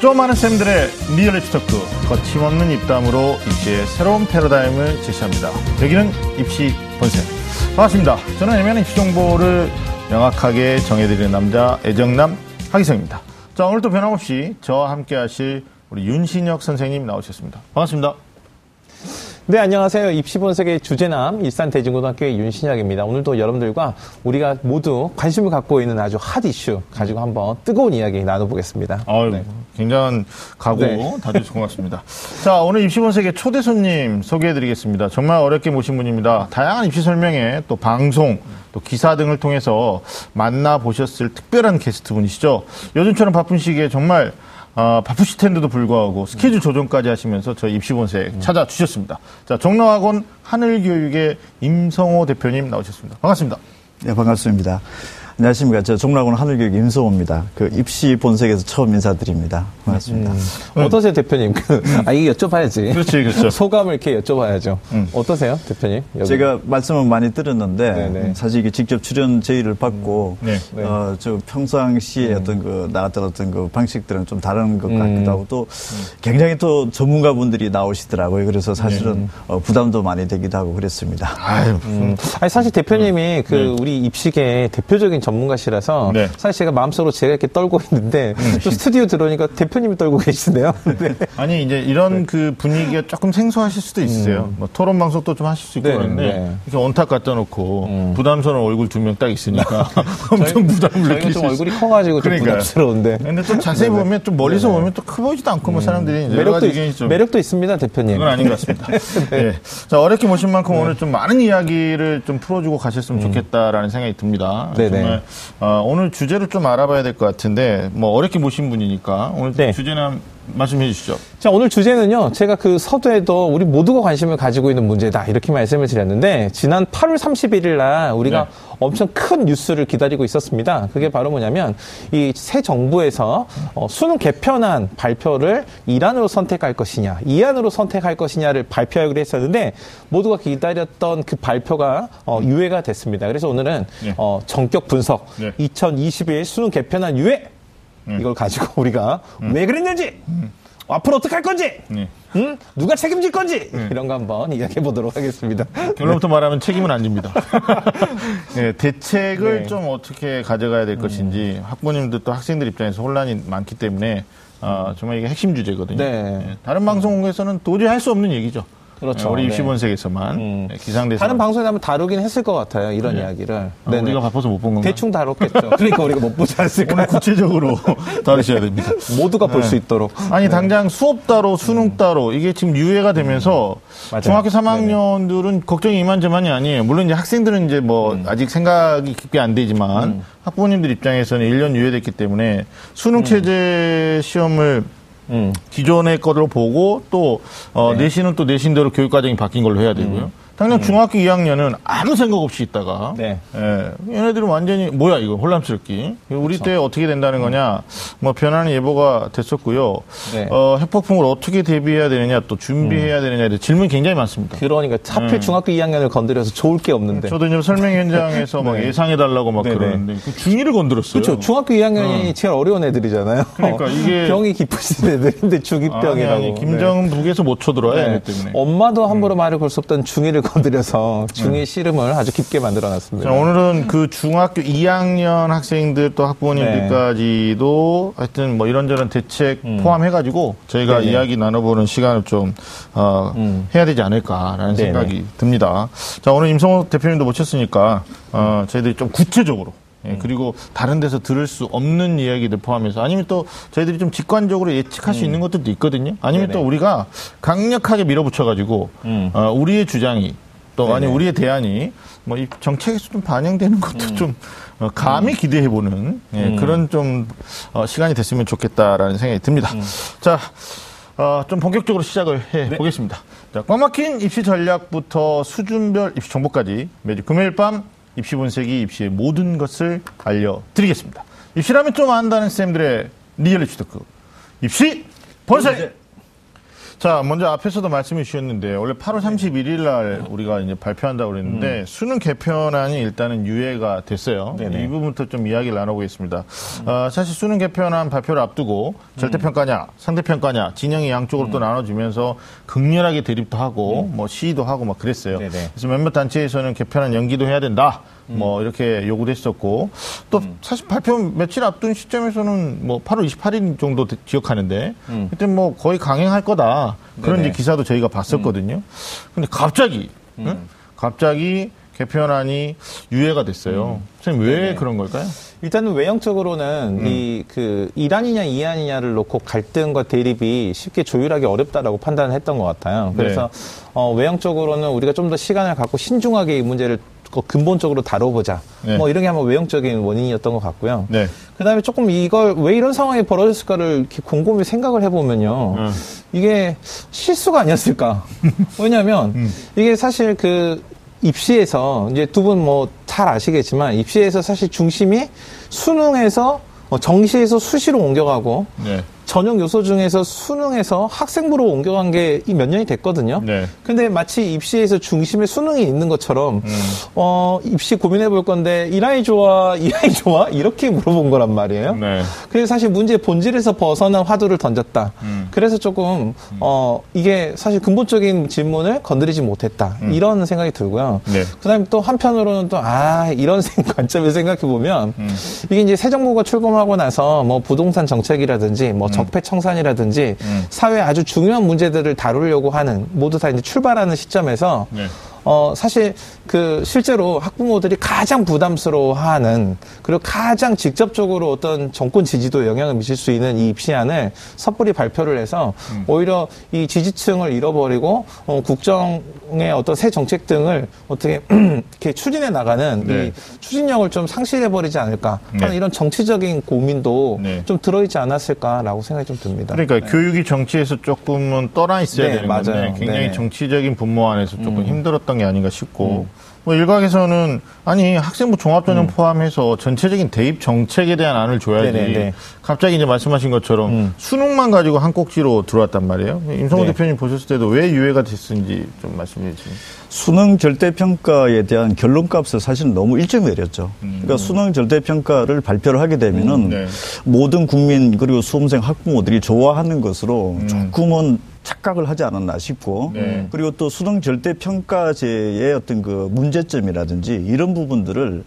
좀 아는 쌤들의 리얼리티 토크 거침없는 입담으로 입시의 새로운 패러다임을 제시합니다. 여기는 입시본색 반갑습니다. 저는 애매한 입시 정보를 명확하게 정해드리는 남자 애정남 하기성입니다. 자 오늘도 변함없이 저와 함께 하실 우리 윤신혁 선생님 나오셨습니다. 반갑습니다. 네, 안녕하세요. 입시본색의 주제남, 일산대진고등학교의 윤신혁입니다. 오늘도 여러분들과 우리가 모두 관심을 갖고 있는 아주 핫 이슈 가지고 한번 뜨거운 이야기 나눠보겠습니다. 아유, 네. 굉장한 각오 네. 다져주셔서 고맙습니다. 자, 오늘 입시본색의 초대 손님 소개해드리겠습니다. 정말 어렵게 모신 분입니다. 다양한 입시 설명회, 또 방송, 또 기사 등을 통해서 만나보셨을 특별한 게스트 분이시죠. 요즘처럼 바쁜 시기에 정말 어, 바쁘실 텐데도 불구하고 스케줄 조정까지 하시면서 저희 입시본색 음. 찾아주셨습니다. 자, 종로학원 하늘교육의 임성호 대표님 나오셨습니다. 반갑습니다. 네, 반갑습니다. 안녕하십니까. 저 종락원 하늘교육 임소호입니다. 그 입시 본색에서 처음 인사드립니다. 반갑습니다. 음. 음. 어떠세요, 대표님? 그, 아, 이게 여쭤봐야지. 그렇지, 그렇죠. 소감을 이렇게 여쭤봐야죠. 음. 어떠세요, 대표님? 여기. 제가 말씀은 많이 들었는데, 네네. 사실 이게 직접 출연 제의를 받고, 음. 네. 네. 어, 저 평상시에 음. 어떤 그, 나왔던 어떤 그 방식들은 좀 다른 것 음. 같기도 하고, 또 굉장히 또 전문가분들이 나오시더라고요. 그래서 사실은 네. 어, 부담도 많이 되기도 하고 그랬습니다. 아유, 아니, 사실 대표님이 그, 네. 우리 입시계 대표적인 전문가시라서 네. 사실 제가 마음속으로 제가 이렇게 떨고 있는데 음. 또 스튜디오 들어오니까 대표님이 떨고 계시네요. 네. 아니 이제 이런 네. 그 분위기가 조금 생소하실 수도 있어요. 음. 뭐 토론 방송도 좀 하실 수 있고 네, 그런데 네. 이렇게 온탁 갖다 놓고 음. 부담스러운 얼굴 두 명 딱 있으니까 엄청 부담을 느끼실 좀 얼굴이 커가지고 좀 부담스러운데. 근데 또 자세히 네, 보면 좀 멀리서 보면 또크 보이지도 않고 뭐 음. 사람들이 매력도 있, 매력도 있습니다 대표님. 그건 아닌 것 같습니다. 네. 자 어렵게 모신 만큼 오늘 좀 많은 이야기를 좀 풀어주고 가셨으면 음. 좋겠다라는 생각이 듭니다. 네네. 어, 오늘 주제를 좀 알아봐야 될 것 같은데 뭐 어렵게 모신 분이니까 오늘 네. 주제는 말씀해 주시죠. 자, 오늘 주제는요. 제가 그 서두에도 우리 모두가 관심을 가지고 있는 문제다. 이렇게 말씀을 드렸는데 지난 8월 31일 날 우리가 네. 엄청 큰 뉴스를 기다리고 있었습니다. 그게 바로 뭐냐면 이 새 정부에서 어, 수능 개편안 발표를 1안으로 선택할 것이냐, 2안으로 선택할 것이냐를 발표하기로 했었는데 모두가 기다렸던 그 발표가 어, 유예가 됐습니다. 그래서 오늘은 네. 어, 전격 분석 네. 2021 수능 개편안 유예 음. 이걸 가지고 우리가 음. 왜 그랬는지 음. 앞으로 어떻게 할 건지 네. 응? 누가 책임질 건지 네. 이런 거 한번 이야기해 보도록 하겠습니다. 결론부터 말하면 책임은 안 집니다. 네, 대책을 네. 좀 어떻게 가져가야 될 것인지 학부모님들 또 학생들 입장에서 혼란이 많기 때문에 어, 정말 이게 핵심 주제거든요. 네. 네. 다른 방송국에서는 도저히 할 수 없는 얘기죠. 그렇죠. 우리 입시본색에서만 음. 네, 기상대사 다른 방송에 한번 다루긴 했을 것 같아요. 이런 네. 이야기를. 아, 우리가 바빠서 못 본 건가? 대충 다뤘겠죠. 그러니까 우리가 못 보지 않았을까. 오늘 구체적으로 다루셔야 됩니다. 모두가 네. 볼수 있도록. 아니 당장 수업 따로 수능 음. 따로 이게 지금 유예가 되면서 음. 중학교 3학년들은 네네. 걱정이 이만저만이 아니에요. 물론 이제 학생들은 이제 뭐 음. 아직 생각이 깊게 안 되지만 음. 학부모님들 입장에서는 1년 유예됐기 때문에 수능 체제 시험을 음. 기존의 거로 보고 또 어, 네. 내신은 또 내신대로 교육 과정이 바뀐 걸로 해야 되고요. 음. 당장 음. 중학교 2학년은 아무 생각 없이 있다가 네. 예, 얘네들은 완전히 뭐야 이거 혼란스럽기 우리 그렇죠. 때 어떻게 된다는 거냐 뭐 변하는 예보가 됐었고요 네. 어, 핵폭풍을 어떻게 대비해야 되느냐 또 준비해야 음. 되느냐 질문이 굉장히 많습니다 그러니까 하필 음. 중학교 2학년을 건드려서 좋을 게 없는데 저도 이제 설명 현장에서 막 네. 예상해 달라고 막 네네. 그러는데 그 중2를 건드렸어요 그렇죠 중학교 2학년이 어. 제일 어려운 애들이잖아요 그러니까 이게 병이 깊으신 애들인데 중2병이라고 김정은 북에서 못 쳐들어요 네. 때문에 엄마도 함부로 음. 말을 걸 수 없던 중2를 건드려서 중의 네. 씨름을 아주 깊게 만들어 놨습니다. 자, 오늘은 그 중학교 2학년 학생들 또 학부모님들까지도 네. 하여튼 뭐 이런저런 대책 음. 포함해가지고 저희가 네네. 이야기 나눠보는 시간을 좀 어, 음. 해야 되지 않을까라는 네네. 생각이 듭니다. 자 오늘 임성호 대표님도 모셨으니까 어, 저희들이 좀 구체적으로 예, 음. 그리고 다른 데서 들을 수 없는 이야기들 포함해서 아니면 또 저희들이 좀 직관적으로 예측할 수 음. 있는 것들도 있거든요. 아니면 네네. 또 우리가 강력하게 밀어붙여가지고 음. 어, 우리의 주장이 또 네네. 아니 우리의 대안이 뭐 이 정책에서 좀 반영되는 것도 음. 좀 어, 감히 음. 기대해보는 예, 음. 그런 좀 어, 시간이 됐으면 좋겠다라는 생각이 듭니다. 자. 어, 좀 본격적으로 시작을 해 네. 보겠습니다. 자, 꽉 막힌 입시 전략부터 수준별 입시 정보까지 매주 금요일 밤 입시 본색이 입시의 모든 것을 알려드리겠습니다. 입시라면 좀 안다는 쌤들의 리얼리티 토크. 입시 본색! 자, 먼저 앞에서도 말씀해 주셨는데 원래 8월 31일 날 우리가 이제 발표한다고 그랬는데 음. 수능 개편안이 일단은 유예가 됐어요. 네네. 이 부분부터 좀 이야기를 나눠보겠습니다. 음. 어, 사실 수능 개편안 발표를 앞두고 절대평가냐, 상대평가냐, 진영이 양쪽으로 음. 또 나눠지면서 극렬하게 대립도 하고 음. 뭐 시위도 하고 막 그랬어요. 네네. 그래서 몇몇 단체에서는 개편안 연기도 해야 된다. 뭐 이렇게 요구를 했었고 또 음. 사실 발표 며칠 앞둔 시점에서는 뭐 8월 28일 정도 기억하는데 음. 그때 뭐 거의 강행할 거다 그런 이제 기사도 저희가 봤었거든요. 음. 근데 갑자기 응? 음. 갑자기 개편안이 유예가 됐어요. 음. 선생님 왜 네네. 그런 걸까요? 일단은 외형적으로는 음. 이그 이란이냐 이안이냐를 놓고 갈등과 대립이 쉽게 조율하기 어렵다라고 판단했던 것 같아요. 그래서 네. 어, 외형적으로는 우리가 좀 더 시간을 갖고 신중하게 이 문제를 근본적으로 다뤄보자. 네. 뭐 이런 게 한번 외형적인 원인이었던 것 같고요. 네. 그다음에 조금 이걸 왜 이런 상황이 벌어졌을까를 이렇게 곰곰이 생각을 해보면요. 음. 이게 실수가 아니었을까? 왜냐하면 음. 이게 사실 그 입시에서 이제 두 분 뭐 잘 아시겠지만 입시에서 사실 중심이 수능에서 어, 정시에서 수시로 옮겨가고 네. 전형 요소 중에서 수능에서 학생부로 옮겨간 게몇 년이 됐거든요. 네. 근데 마치 입시에서 중심에 수능이 있는 것처럼 음. 어, 입시 고민해 볼 건데 이 아이 좋아, 이 아이 좋아 이렇게 물어본 거란 말이에요. 네. 그래서 사실 문제의 본질에서 벗어난 화두를 던졌다. 음. 그래서 조금 음. 어, 이게 사실 근본적인 질문을 건드리지 못했다. 음. 이런 생각이 들고요. 네. 그다음에 또 한편으로는 또 아 이런 관점에서 생각해 보면 음. 이게 이제 새 정부가 출범하고 나서 뭐 부동산 정책이라든지 뭐 적폐 청산이라든지 음. 사회 아주 중요한 문제들을 다루려고 하는 모두 다 이제 출발하는 시점에서 네. 어, 사실 그 실제로 학부모들이 가장 부담스러워하는 그리고 가장 직접적으로 어떤 정권 지지도에 영향을 미칠 수 있는 이 입시안을 섣불리 발표를 해서 음. 오히려 이 지지층을 잃어버리고 어, 국정의 어떤 새 정책 등을 어떻게 이렇게 추진해 나가는 네. 이 추진력을 좀 상실해 버리지 않을까 하는 네. 이런 정치적인 고민도 네. 좀 들어있지 않았을까라고 생각이 좀 듭니다. 그러니까 네. 교육이 정치에서 조금은 떠나 있어야 네, 되는 맞아요. 건데 굉장히 네. 정치적인 분모 안에서 조금 음. 힘들었던 게 아닌가 싶고 음. 뭐 일각에서는 아니 학생부 종합전형 음. 포함해서 전체적인 대입 정책에 대한 안을 줘야지 네네네. 갑자기 이제 말씀하신 것처럼 음. 수능만 가지고 한 꼭지로 들어왔단 말이에요. 임성호 네. 대표님 보셨을 때도 왜 유예가 됐는지 좀 말씀해 주시죠. 수능 절대평가에 대한 결론값을 사실 너무 일찍 내렸죠. 음. 그러니까 수능 절대평가를 발표를 하게 되면은 음, 네. 모든 국민 그리고 수험생 학부모들이 좋아하는 것으로 음. 조금은 착각을 하지 않았나 싶고 네. 그리고 또 수능 절대 평가제의 어떤 그 문제점이라든지 이런 부분들을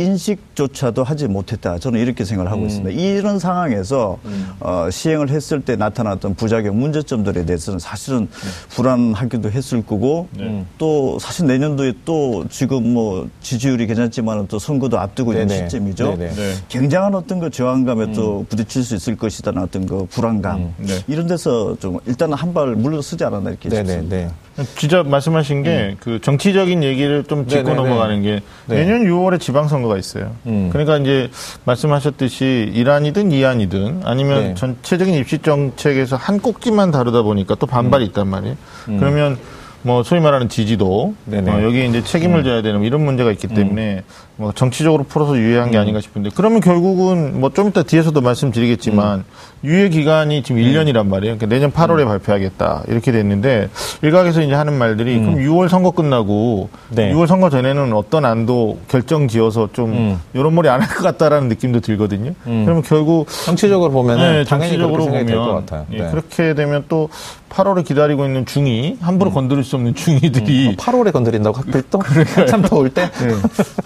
인식조차도 하지 못했다. 저는 이렇게 생각을 하고 음. 있습니다. 이런 상황에서 음. 어, 시행을 했을 때 나타났던 부작용, 문제점들에 대해서는 사실은 네. 불안하기도 했을 거고 네. 또 사실 내년도에 또 지금 뭐 지지율이 괜찮지만 또 선거도 앞두고 네네. 있는 시점이죠. 네네. 네. 굉장한 어떤 그 저항감에 음. 또 부딪힐 수 있을 것이다는 어떤 그 불안감 음. 네. 이런 데서 좀 일단은 한발 물러서지 않았나 이렇게 싶습니다. 진짜 말씀하신 게그 음. 정치적인 얘기를 좀 짚고 네네네. 넘어가는 게 네. 내년 6월에 지방선거가 있어요. 음. 그러니까 이제 말씀하셨듯이 이란이든 이안이든 아니면 네. 전체적인 입시 정책에서 한 꼭지만 다루다 보니까 또 반발이 음. 있단 말이에요. 음. 그러면 뭐 소위 말하는 지지도 어, 여기 이제 책임을 음. 져야 되는 뭐 이런 문제가 있기 때문에 뭐 정치적으로 풀어서 유예한 게 음. 아닌가 싶은데 그러면 결국은 뭐 좀 이따 뒤에서도 말씀드리겠지만 음. 유예 기간이 지금 음. 1년이란 말이에요. 그러니까 내년 8월에 음. 발표하겠다 이렇게 됐는데 일각에서 이제 하는 말들이 음. 그럼 6월 선거 끝나고 네. 6월 선거 전에는 어떤 안도 결정지어서 좀 이런 머리 안 할 것 같다라는 느낌도 들거든요. 그러면 결국 정치적으로 보면 네, 정치적으로 보면 예, 네. 예, 그렇게 되면 또 8월을 기다리고 있는 중이 함부로 건드릴 수 없는 중이들이 8월에 어, 건드린다고 하필 또 한참 더울 때 네.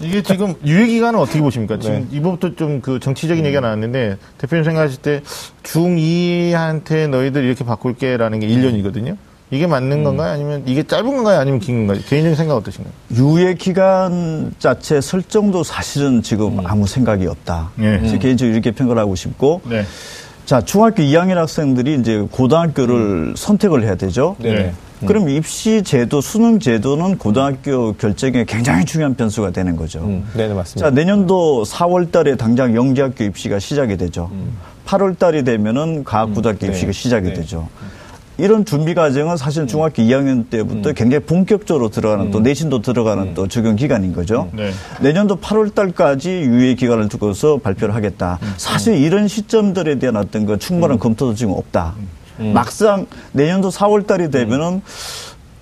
이게 지금 지금 유예 기간은 어떻게 보십니까? 지금 네. 이번부터 좀 그 정치적인 음. 얘기가 나왔는데 대표님 생각하실 때 중2한테 너희들 이렇게 바꿀게라는 게 1년이거든요. 이게 맞는 음. 건가요? 아니면 이게 짧은 건가요? 아니면 긴 건가요? 개인적인 생각 어떠신가요? 유예 기간 자체 설정도 사실은 지금 음. 아무 생각이 없다. 네. 음. 개인적으로 이렇게 평가를 하고 싶고. 네. 자, 중학교 2학년 학생들이 이제 고등학교를 음. 선택을 해야 되죠. 네. 음. 그럼 입시 제도, 수능 제도는 고등학교 결정에 굉장히 중요한 변수가 되는 거죠. 음. 네, 맞습니다. 자, 내년도 4월 달에 당장 영재학교 입시가 시작이 되죠. 음. 8월 달이 되면은 과학고등학교 음. 입시가 네. 시작이 네. 되죠. 이런 준비 과정은 사실 음. 중학교 2학년 때부터 음. 굉장히 본격적으로 들어가는 음. 또 내신도 들어가는 음. 또 적용 기간인 거죠. 네. 내년도 8월 달까지 유예 기간을 두고서 발표를 하겠다. 사실 이런 시점들에 대한 어떤 그 충분한 검토도 지금 없다. 음. 막상 내년도 4월 달이 되면은 음.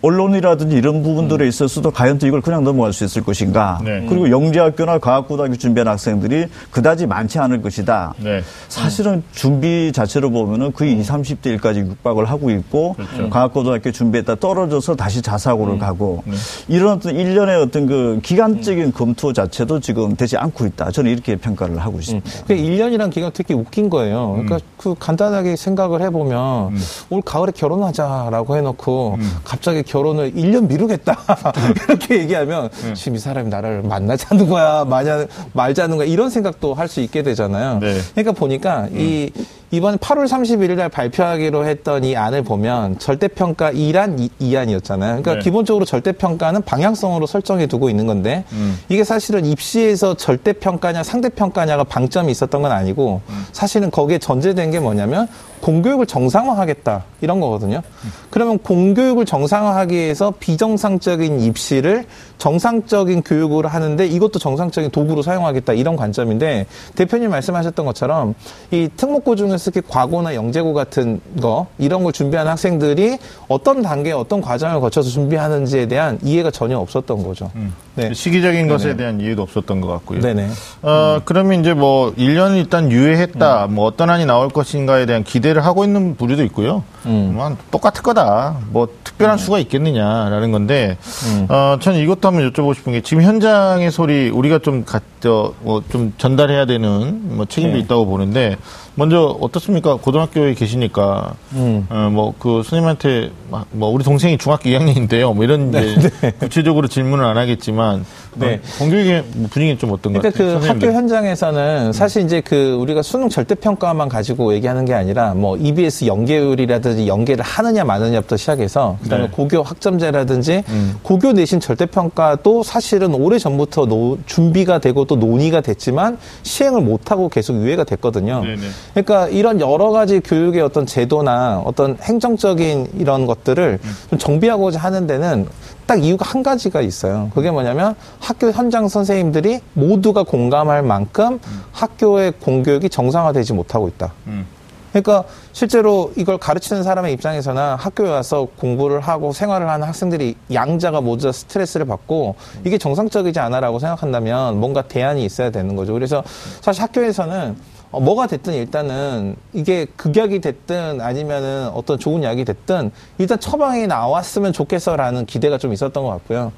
언론이라든지 이런 부분들에 음. 있어서도 과연 또 이걸 그냥 넘어갈 수 있을 것인가. 네. 그리고 영재학교나 과학고등학교 준비한 학생들이 그다지 많지 않을 것이다. 네. 사실은 준비 자체로 보면은 거의 20, 30대일까지 육박을 하고 있고 그렇죠. 과학고등학교 준비했다 떨어져서 다시 자사고를 음. 가고 네. 이런 어떤 일련의 어떤 그 기간적인 음. 검토 자체도 지금 되지 않고 있다. 저는 이렇게 평가를 하고 있습니다. 음. 그 1년이란 기간 특히 웃긴 거예요. 그러니까 음. 그 간단하게 생각을 해보면 올 가을에 결혼하자라고 해놓고 갑자기 결혼을 1년 미루겠다. 이렇게 얘기하면 네. 지금 이 사람이 나를 만나자는 거야, 마냐, 말자는 거야, 이런 생각도 할 수 있게 되잖아요. 네. 그러니까 보니까 음. 이 이번 8월 31일 날 발표하기로 했던 이 안을 보면 절대평가 1안 2안이었잖아요. 그러니까 네. 기본적으로 절대평가는 방향성으로 설정해 두고 있는 건데 음. 이게 사실은 입시에서 절대평가냐 상대평가냐가 방점이 있었던 건 아니고 음. 사실은 거기에 전제된 게 뭐냐면 공교육을 정상화하겠다 이런 거거든요. 음. 그러면 공교육을 정상화하기 위해서 비정상적인 입시를 정상적인 교육을 하는데 이것도 정상적인 도구로 사용하겠다 이런 관점인데 대표님 말씀하셨던 것처럼 이 특목고 중에서 특히 과고나 영재고 같은 거 이런 걸 준비하는 학생들이 어떤 단계 어떤 과정을 거쳐서 준비하는지에 대한 이해가 전혀 없었던 거죠. 음. 네. 시기적인 것에 네네. 대한 이해도 없었던 것 같고요. 네네. 어, 음. 그러면 이제 뭐 1년을 일단 유예했다. 음. 뭐 어떤 안이 나올 것인가에 대한 기대를 하고 있는 부류도 있고요. 음. 뭐 똑같을 거다. 뭐 특별한 음. 수가 있겠느냐라는 건데 음. 어, 저는 이것도 한번 여쭤보고 싶은 게 지금 현장의 소리 우리가 좀 갖죠 뭐좀 전달해야 되는 뭐 책임도 네. 있다고 보는데 먼저 어떻습니까? 고등학교에 계시니까 음. 어, 뭐그 선생님한테 뭐 우리 동생이 중학교 2학년인데요. 뭐 이런 네, 네. 구체적으로 질문을 안 하겠지만 On. 네. 어, 공교육의 분위기는 좀 어떤 그러니까? 그 학교 현장에서는 사실 이제 그 우리가 수능 절대 평가만 가지고 얘기하는 게 아니라 뭐 EBS 연계율이라든지 연계를 하느냐 마느냐부터 시작해서 그다음에 네. 고교 학점제라든지 음. 고교 내신 절대 평가도 사실은 오래 전부터 노, 준비가 되고 또 논의가 됐지만 시행을 못 하고 계속 유예가 됐거든요. 네네. 그러니까 이런 여러 가지 교육의 어떤 제도나 어떤 행정적인 이런 것들을 음. 좀 정비하고자 하는 데는 딱 이유가 한 가지가 있어요. 그게 뭐냐면 학교 현장 선생님들이 모두가 공감할 만큼 음. 학교의 공교육이 정상화되지 못하고 있다. 음. 그러니까 실제로 이걸 가르치는 사람의 입장에서는 학교에 와서 공부를 하고 생활을 하는 학생들이 양자가 모두 다 스트레스를 받고 이게 정상적이지 않아라고 생각한다면 뭔가 대안이 있어야 되는 거죠. 그래서 사실 학교에서는 어, 뭐가 됐든 일단은 이게 극약이 됐든 아니면은 어떤 좋은 약이 됐든 일단 처방이 나왔으면 좋겠어라는 기대가 좀 있었던 것 같고요.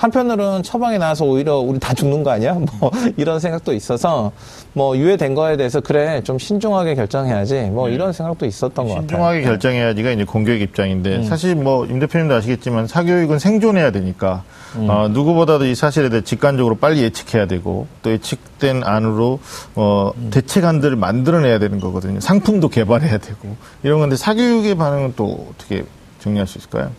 한편으로는 처방이 나와서 오히려 우리 다 죽는 거 아니야? 뭐 이런 생각도 있어서 뭐 유예된 거에 대해서 그래 좀 신중하게 결정해야지 뭐 네. 이런 생각도 있었던 것 같아요. 신중하게 결정해야지가 이제 공교육 입장인데 음. 사실 뭐 임 대표님도 아시겠지만 사교육은 생존해야 되니까 음. 어, 누구보다도 이 사실에 대해 직관적으로 빨리 예측해야 되고 또 예측된 안으로 어, 음. 대책안들을 만들어내야 되는 거거든요. 상품도 개발해야 되고 이런 건데 사교육의 반응은 또 어떻게 정리할 수 있을까요?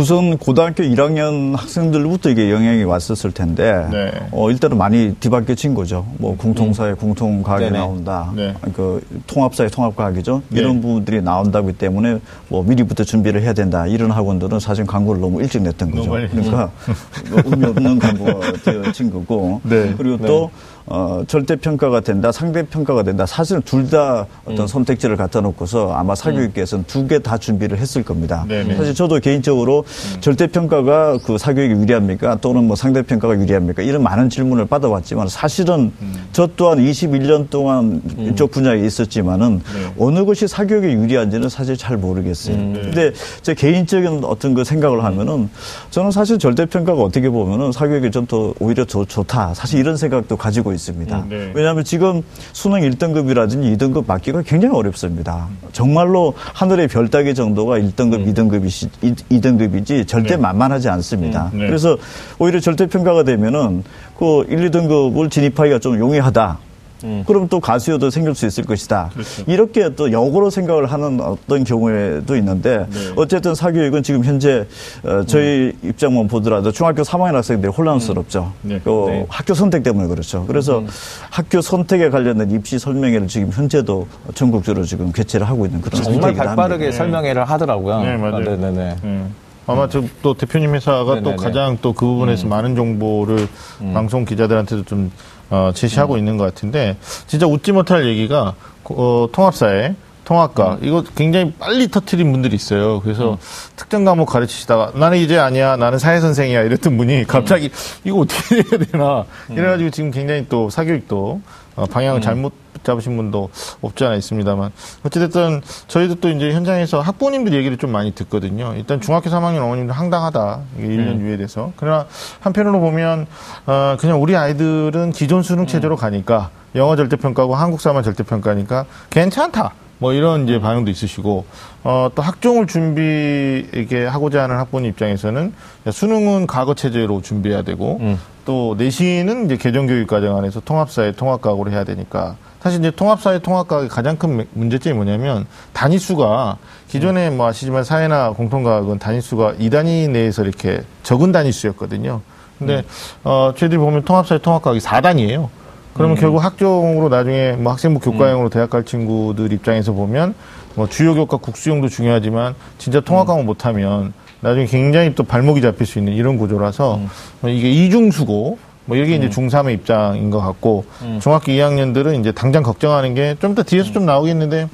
우선 고등학교 1학년 학생들부터 이게 영향이 왔었을 텐데 네. 어, 일단은 많이 뒤바뀌어진 거죠. 뭐 공통사회, 음. 공통과학이 나온다. 네. 그 통합사회, 통합과학이죠. 네. 이런 부분들이 나온다기 때문에 뭐 미리부터 준비를 해야 된다. 이런 학원들은 사실 광고를 너무 일찍 냈던 거죠. 그러니까 의미 없는 광고가 되어진 거고. 네. 그리고 또 네. 어, 절대평가가 된다, 상대평가가 된다. 사실은 둘 다 어떤 음. 선택지를 갖다 놓고서 아마 사교육계에서는 음. 두개 다 준비를 했을 겁니다. 네네. 사실 저도 개인적으로 음. 절대평가가 그 사교육이 유리합니까? 또는 뭐 상대평가가 유리합니까? 이런 많은 질문을 받아왔지만 사실은 음. 저 또한 21년 동안 음. 이쪽 분야에 있었지만은 네. 어느 것이 사교육에 유리한지는 사실 잘 모르겠어요. 음. 네. 근데 제 개인적인 어떤 그 생각을 하면은 저는 사실 절대평가가 어떻게 보면은 사교육에 좀더 오히려 더 좋다. 사실 이런 생각도 가지고 있어요. 있습니다. 음, 네. 왜냐하면 지금 수능 1등급이라든지 2등급 맞기가 굉장히 어렵습니다. 정말로 하늘의 별 따기 정도가 1등급, 음. 2등급이 2등급이지 절대 네. 만만하지 않습니다. 음, 네. 그래서 오히려 절대 평가가 되면은 그 1, 2등급을 진입하기가 좀 용이하다. 음. 그럼 또 가수여도 생길 수 있을 것이다. 그렇죠. 이렇게 또 역으로 생각을 하는 어떤 경우에도 있는데 네. 어쨌든 사교육은 지금 현재 어, 저희 음. 입장만 보더라도 중학교 3학년 학생들이 혼란스럽죠. 음. 네. 그 네. 학교 선택 때문에 그렇죠. 그래서 음. 학교 선택에 관련된 입시 설명회를 지금 현재도 전국적으로 지금 개최를 하고 있는 그런 정말 발빠르게 합니다. 설명회를 하더라고요. 네, 맞아요. 아, 네네네. 음. 아마 또 대표님 회사가 네네네. 또 가장 또 그 부분에서 음. 많은 정보를 음. 방송 기자들한테도 좀 어, 제시하고 음. 있는 것 같은데 진짜 웃지 못할 얘기가 어, 통합사회 통합과 음. 이거 굉장히 빨리 터트린 분들이 있어요. 그래서 음. 특정 과목 가르치시다가 나는 이제 아니야, 나는 사회 선생이야 이랬던 분이 갑자기 음. 이거 어떻게 해야 되나 음. 이래가지고 지금 굉장히 또 사교육도 어, 방향을 음. 잘못 잡으신 분도 없지 않아 있습니다만 어찌됐든 저희도 또 이제 현장에서 학부모님들 얘기를 좀 많이 듣거든요. 일단 중학교 3학년 어머님들 황당하다. 1년 음. 유예돼서. 그러나 한편으로 보면 어, 그냥 우리 아이들은 기존 수능 체제로 가니까 영어 절대평가고 한국사만 절대평가니까 괜찮다. 뭐 이런 이제 반응도 있으시고 어, 또 학종을 준비 이게 하고자 하는 학부모 입장에서는 수능은 과거 체제로 준비해야 되고 음. 또 내신은 이제 개정교육 과정 안에서 통합사회 통합과학으로 해야 되니까 사실 이제 통합사회 통합과학의 가장 큰 문제점이 뭐냐면 단위수가 기존에 뭐 아시지만 사회나 공통과학은 단위수가 이단위 내에서 이렇게 적은 단위수였거든요. 근데 음. 어 저희들이 보면 통합사회 통합과학이 4단이에요. 그러면 음. 결국 학종으로 나중에 뭐 학생부 교과형으로 음. 대학 갈 친구들 입장에서 보면 뭐 주요 교과 국수형도 중요하지만 진짜 통합 과목 음. 못하면 나중에 굉장히 또 발목이 잡힐 수 있는 이런 구조라서 음. 뭐 이게 이중수고 뭐 이게 음. 이제 중3의 입장인 것 같고 음. 중학교 2학년들은 이제 당장 걱정하는 게 좀 더 뒤에서 좀 나오겠는데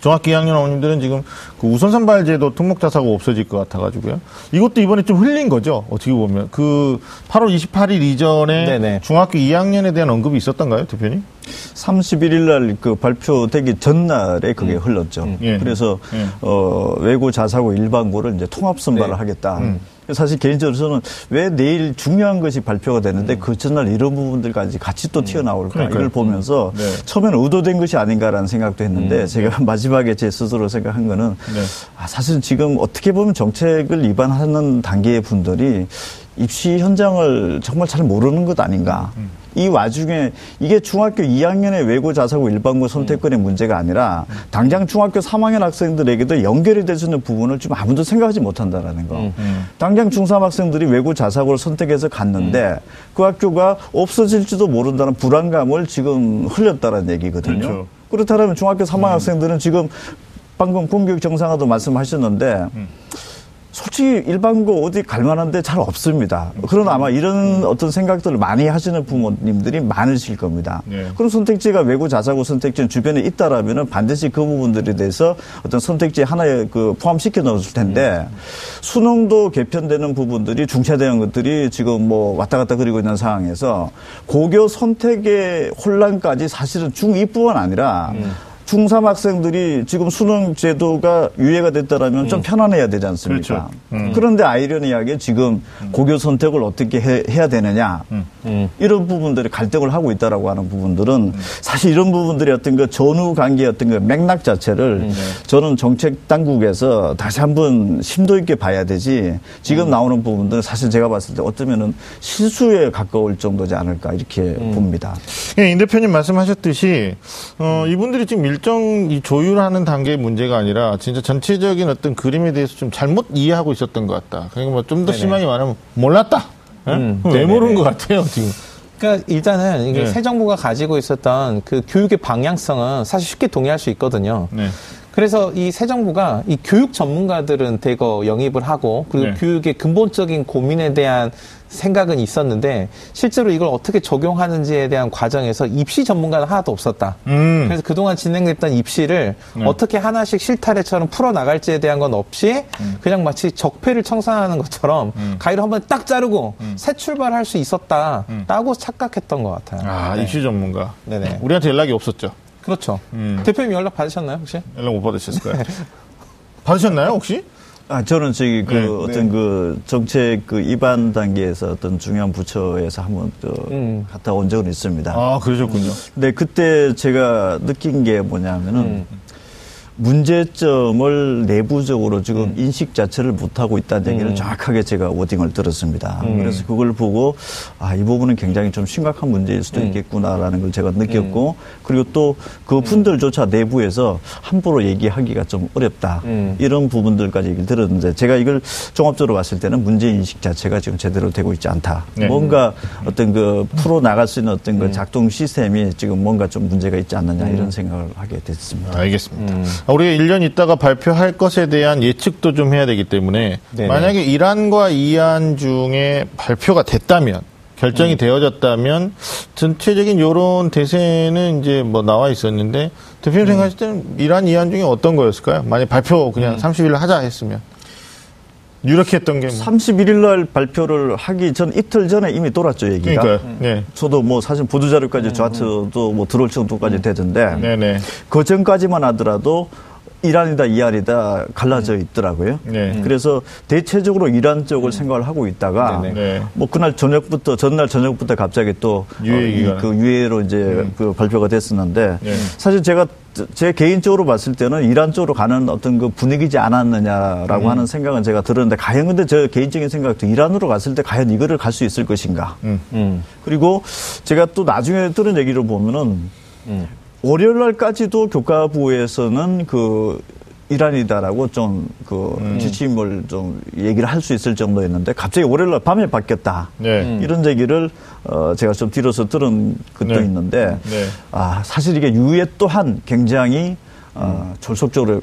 중학교 2학년 어머님들은 지금 그 우선 선발제도 특목자사고 없어질 것 같아가지고요. 이것도 이번에 좀 흘린 거죠. 어떻게 보면 그 8월 28일 이전에 네네. 중학교 2학년에 대한 언급이 있었던가요, 대표님? 31일 날 그 발표되기 전날에 그게 음. 흘렀죠. 음. 예. 그래서 예. 어, 외고 자사고 일반고를 이제 통합 선발을 네. 하겠다. 음. 사실 개인적으로 저는 왜 내일 중요한 것이 발표가 되는데 음. 그 전날 이런 부분들까지 같이 또 음. 튀어나올까 그러니까요. 이걸 보면서 네. 처음에는 의도된 것이 아닌가라는 생각도 했는데 음. 제가 네. 마지막에 제 스스로 생각한 거는 네. 아, 사실 지금 어떻게 보면 정책을 위반하는 단계의 분들이 입시 현장을 정말 잘 모르는 것 아닌가. 음. 이 와중에 이게 중학교 2학년의 외고 자사고 일반고 선택권의 문제가 아니라 당장 중학교 3학년 학생들에게도 연결이 될 수 있는 부분을 좀 아무도 생각하지 못한다라는 거. 음. 당장 중3 학생들이 외고 자사고를 선택해서 갔는데 그 학교가 없어질지도 모른다는 불안감을 지금 흘렸다는 얘기거든요. 그렇죠. 그렇다면 중학교 3학년 음. 학생들은 지금 방금 공교육 정상화도 말씀하셨는데 음. 솔직히 일반고 어디 갈 만한데 잘 없습니다. 그러나 아마 이런 어떤 생각들을 많이 하시는 부모님들이 많으실 겁니다. 네. 그럼 선택지가 외고 자사고 선택지는 주변에 있다라면은 반드시 그 부분들에 대해서 어떤 선택지 하나에 그 포함시켜 넣었을 텐데 음. 수능도 개편되는 부분들이 중차대한 것들이 지금 뭐 왔다 갔다 그리고 있는 상황에서 고교 선택의 혼란까지 사실은 중2뿐만 아니라 음. 중3 학생들이 지금 수능 제도가 유예가 됐다라면 음. 좀 편안해야 되지 않습니까? 그렇죠. 음. 그런데 아이러니하게 지금 음. 고교 선택을 어떻게 해, 야 되느냐 음. 음. 이런 부분들이 갈등을 하고 있다라고 하는 부분들은 음. 사실 이런 부분들이 어떤 그 전후 관계 어떤 그 맥락 자체를 네. 저는 정책 당국에서 다시 한번 심도 있게 봐야 되지 지금 나오는 부분들은 사실 제가 봤을 때 어쩌면은 실수에 가까울 정도지 않을까 이렇게 봅니다. 예, 임 대표님 말씀하셨듯이 어, 이분들이 지금 일정 이 조율하는 단계의 문제가 아니라 진짜 전체적인 어떤 그림에 대해서 좀 잘못 이해하고 있었던 것 같다. 그러니까 뭐좀 더 심하게 말하면 몰랐다. 예? 음, 왜 모르는 것 같아요 지금. 그러니까 일단은 이게 네. 새 정부가 가지고 있었던 그 교육의 방향성은 사실 쉽게 동의할 수 있거든요. 네. 그래서 이 새 정부가 이 교육 전문가들은 대거 영입을 하고 그리고 네. 교육의 근본적인 고민에 대한 생각은 있었는데 실제로 이걸 어떻게 적용하는지에 대한 과정에서 입시 전문가는 하나도 없었다. 음. 그래서 그동안 진행됐던 입시를 네. 어떻게 하나씩 실타래처럼 풀어 나갈지에 대한 건 없이 음. 그냥 마치 적폐를 청산하는 것처럼 음. 가위를 한번 딱 자르고 음. 새 출발할 수 있었다라고 음. 착각했던 것 같아요. 아 네. 입시 전문가. 네네. 우리한테 연락이 없었죠. 그렇죠. 음. 대표님 연락 받으셨나요 혹시? 연락 못 받으셨을 거예요. 받으셨나요 혹시? 아, 저는 저기 그 네, 어떤 네. 그 정책 그 입안 단계에서 어떤 중요한 부처에서 한번 또 음. 갔다 온 적은 있습니다. 아, 그러셨군요. 네, 그때 제가 느낀 게 뭐냐면은 음. 문제점을 내부적으로 지금 음. 인식 자체를 못하고 있다는 얘기를 음. 정확하게 제가 워딩을 들었습니다. 음. 그래서 그걸 보고 아, 이 부분은 굉장히 좀 심각한 문제일 수도 음. 있겠구나라는 걸 제가 느꼈고 음. 그리고 또 그 분들조차 내부에서 함부로 얘기하기가 좀 어렵다. 음. 이런 부분들까지 얘기를 들었는데 제가 이걸 종합적으로 봤을 때는 문제 인식 자체가 지금 제대로 되고 있지 않다. 네. 뭔가 어떤 그 풀어 나갈 수 있는 어떤 그 작동 시스템이 지금 뭔가 좀 문제가 있지 않느냐 이런 생각을 하게 됐습니다. 알겠습니다. 우리가 1년 있다가 발표할 것에 대한 예측도 좀 해야 되기 때문에 네네. 만약에 1안과 2안 중에 발표가 됐다면 결정이 음. 되어졌다면 전체적인 여론 대세는 이제 뭐 나와 있었는데 대표님 음. 생각하실 때는 이란 이안 중에 어떤 거였을까요? 만약 발표 그냥 음. 30일 하자 했으면. 이렇게 했던 게 뭐. 31일 날 발표를 하기 전 이틀 전에 이미 돌았죠 얘기가. 그러니까요. 네. 저도 뭐 사실 보도 자료까지 저한테도 뭐 들어올 정도까지 되던데. 네네. 그 전까지만 하더라도 이란이다 이란이다 갈라져 있더라고요. 네. 그래서 대체적으로 이란 쪽을 음. 생각을 하고 있다가 네. 뭐 그날 저녁부터 전날 저녁부터 갑자기 또 유해 어, 그 유해로 이제 음. 그 발표가 됐었는데 네. 사실 제가 제 개인적으로 봤을 때는 이란 쪽으로 가는 어떤 그 분위기지 않았느냐라고 음. 하는 생각은 제가 들었는데 과연 근데 저 개인적인 생각도 이란으로 갔을 때 과연 이거를 갈 수 있을 것인가. 음. 음. 그리고 제가 또 나중에 들은 얘기를 보면은 음. 월요일 날까지도 교과부에서는 그 이란이다라고 좀그 음. 지침을 좀 얘기를 할 수 있을 정도였는데 갑자기 월요일 날 밤에 바뀌었다. 네. 음. 이런 얘기를 어 제가 좀 뒤로서 들은 것도 네. 있는데 네. 아 사실 이게 유해 또한 굉장히 어 음. 졸속적으로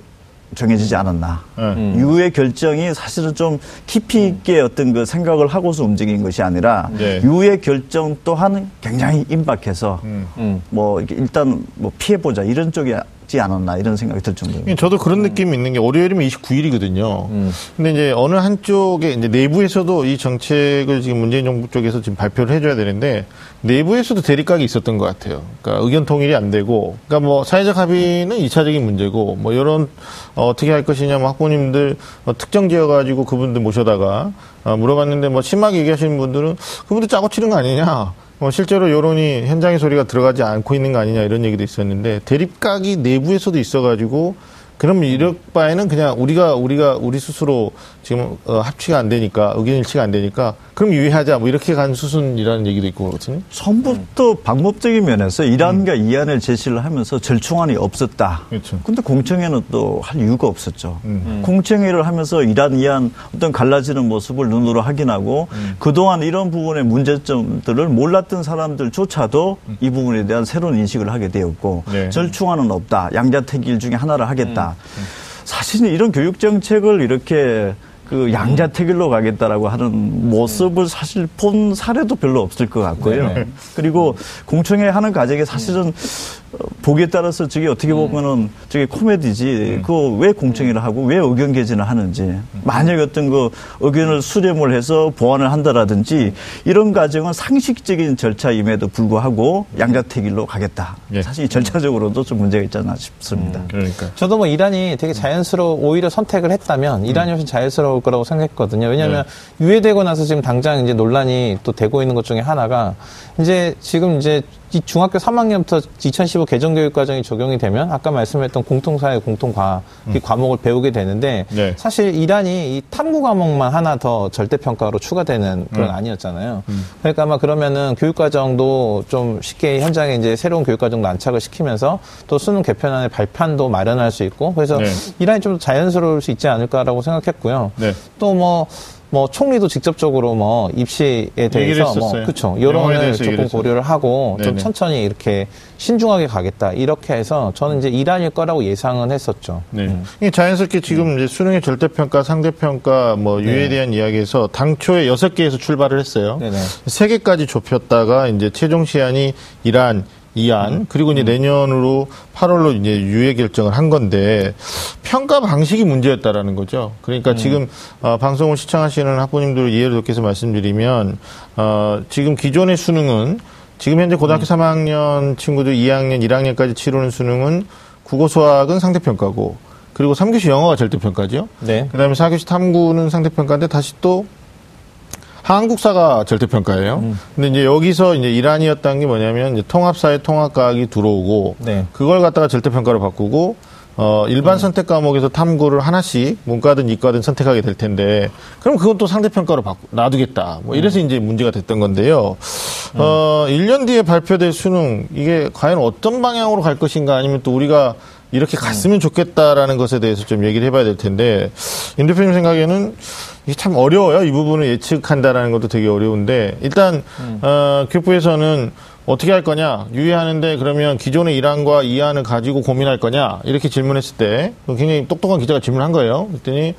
정해지지 않았나. 음. 유의 결정이 사실은 좀 깊이 있게 어떤 그 생각을 하고서 움직인 것이 아니라 네. 유의 결정 또한 굉장히 임박해서 음. 뭐 일단 뭐 피해보자 이런 쪽이 있지 않았나 이런 생각이 들 정도입니다. 저도 그런 음. 느낌이 있는 게 월요일이면 29일이거든요. 음. 근데 이제 어느 한쪽에 이제 내부에서도 이 정책을 지금 문재인 정부 쪽에서 지금 발표를 해줘야 되는데 내부에서도 대립각이 있었던 것 같아요. 그러니까 의견 통일이 안 되고, 그러니까 뭐 사회적 합의는 2차적인 문제고, 뭐 이런 어, 어떻게 할 것이냐, 뭐 학부모님들 뭐 특정 지어 가지고 그분들 모셔다가 어, 물어봤는데 뭐 심하게 얘기하시는 분들은 그분들 짜고 치는 거 아니냐. 뭐 실제로 여론이 현장의 소리가 들어가지 않고 있는 거 아니냐 이런 얘기도 있었는데 대립각이 내부에서도 있어가지고 그럼 이럴 바에는 그냥 우리가 우리가 우리 스스로 지금 어, 합치가 안 되니까 의견 일치가 안 되니까 그럼 유의하자 뭐 이렇게 간 수순이라는 얘기도 있고 그렇거든요. 처음부터 방법적인 면에서 이란과 음. 이안을 제시를 하면서 절충안이 없었다. 그렇죠. 근데 공청회는 또 할 이유가 없었죠. 음. 음. 공청회를 하면서 이란 이안 어떤 갈라지는 모습을 눈으로 확인하고 음. 그동안 이런 부분의 문제점들을 몰랐던 사람들조차도 음. 이 부분에 대한 새로운 인식을 하게 되었고 네. 절충안은 없다. 양자택일 중에 하나를 하겠다. 음. 사실은 이런 교육 정책을 이렇게 그 양자택일로 가겠다라고 하는 모습을 사실 본 사례도 별로 없을 것 같고요. 네. 그리고 공청회 하는 과정에 사실은 보기에 따라서 저게 어떻게 음. 보면은 저게 코미디지. 음. 그왜 공청회를 하고 왜 의견 개진을 하는지. 음. 만약 어떤 그 의견을 수렴을 해서 보완을 한다라든지 이런 과정은 상식적인 절차임에도 불구하고 양자택일로 가겠다. 예. 사실 절차적으로도 좀 문제가 있지 않나 싶습니다. 음, 그러니까. 저도 뭐 이란이 되게 자연스러워 오히려 선택을 했다면 이란이 훨씬 자연스러울 거라고 생각했거든요. 왜냐하면 네. 유예되고 나서 지금 당장 이제 논란이 또 되고 있는 것 중에 하나가 이제 지금 이제 이 중학교 3학년부터 2015 개정 교육 과정이 적용이 되면 아까 말씀했던 공통사회 공통과학 음. 과목을 배우게 되는데 네. 사실 이란이 이 탐구 과목만 하나 더 절대 평가로 추가되는 그런 음. 아니었잖아요. 음. 그러니까 아마 그러면은 교육 과정도 좀 쉽게 현장에 이제 새로운 교육 과정도 안착을 시키면서 또 수능 개편안의 발판도 마련할 수 있고 그래서 네. 이란이 좀 자연스러울 수 있지 않을까라고 생각했고요. 네. 또뭐 뭐 총리도 직접적으로 뭐 입시에 대해서 뭐 그렇죠 여론을 조금 고려를 하고 네네. 좀 천천히 이렇게 신중하게 가겠다 이렇게 해서 저는 이제 이란일 거라고 예상은 했었죠. 네. 음. 자연스럽게 지금 음. 이제 수능의 절대평가, 상대평가 뭐 네. 대한 이야기에서 당초에 여섯 개에서 출발을 했어요. 세 개까지 좁혔다가 이제 최종 시한이 이란 이안 음. 그리고 이제 음. 내년으로 8월로 이제 유예 결정을 한 건데 평가 방식이 문제였다라는 거죠. 그러니까 음. 지금 어, 방송을 시청하시는 학부모님들 이해를 돕기 위해서 말씀드리면 어, 지금 기존의 수능은 지금 현재 고등학교 음. 3학년 친구들 2학년, 1학년까지 치르는 수능은 국어 수학은 상대평가고 그리고 3교시 영어가 절대평가죠. 네. 그다음에 4교시 탐구는 상대평가인데 다시 또 한국사가 절대평가예요. 음. 근데 이제 여기서 이제 이란이었던 게 뭐냐면 이제 통합사회 통합과학이 들어오고 네. 그걸 갖다가 절대평가로 바꾸고 어, 일반 음. 선택 과목에서 탐구를 하나씩 문과든 이과든 선택하게 될 텐데 그럼 그건 또 상대평가로 바꾸, 놔두겠다. 뭐 이래서 음. 이제 문제가 됐던 건데요. 어, 1년 뒤에 발표될 수능 이게 과연 어떤 방향으로 갈 것인가 아니면 또 우리가 이렇게 갔으면 좋겠다라는 것에 대해서 좀 얘기를 해봐야 될 텐데 임 대표님 생각에는 이게 참 어려워요. 이 부분을 예측한다라는 것도 되게 어려운데 일단 음. 어, 교부에서는 어떻게 할 거냐 유예하는데 그러면 기존의 이란과 이안을 가지고 고민할 거냐 이렇게 질문했을 때 굉장히 똑똑한 기자가 질문한 거예요. 그랬더니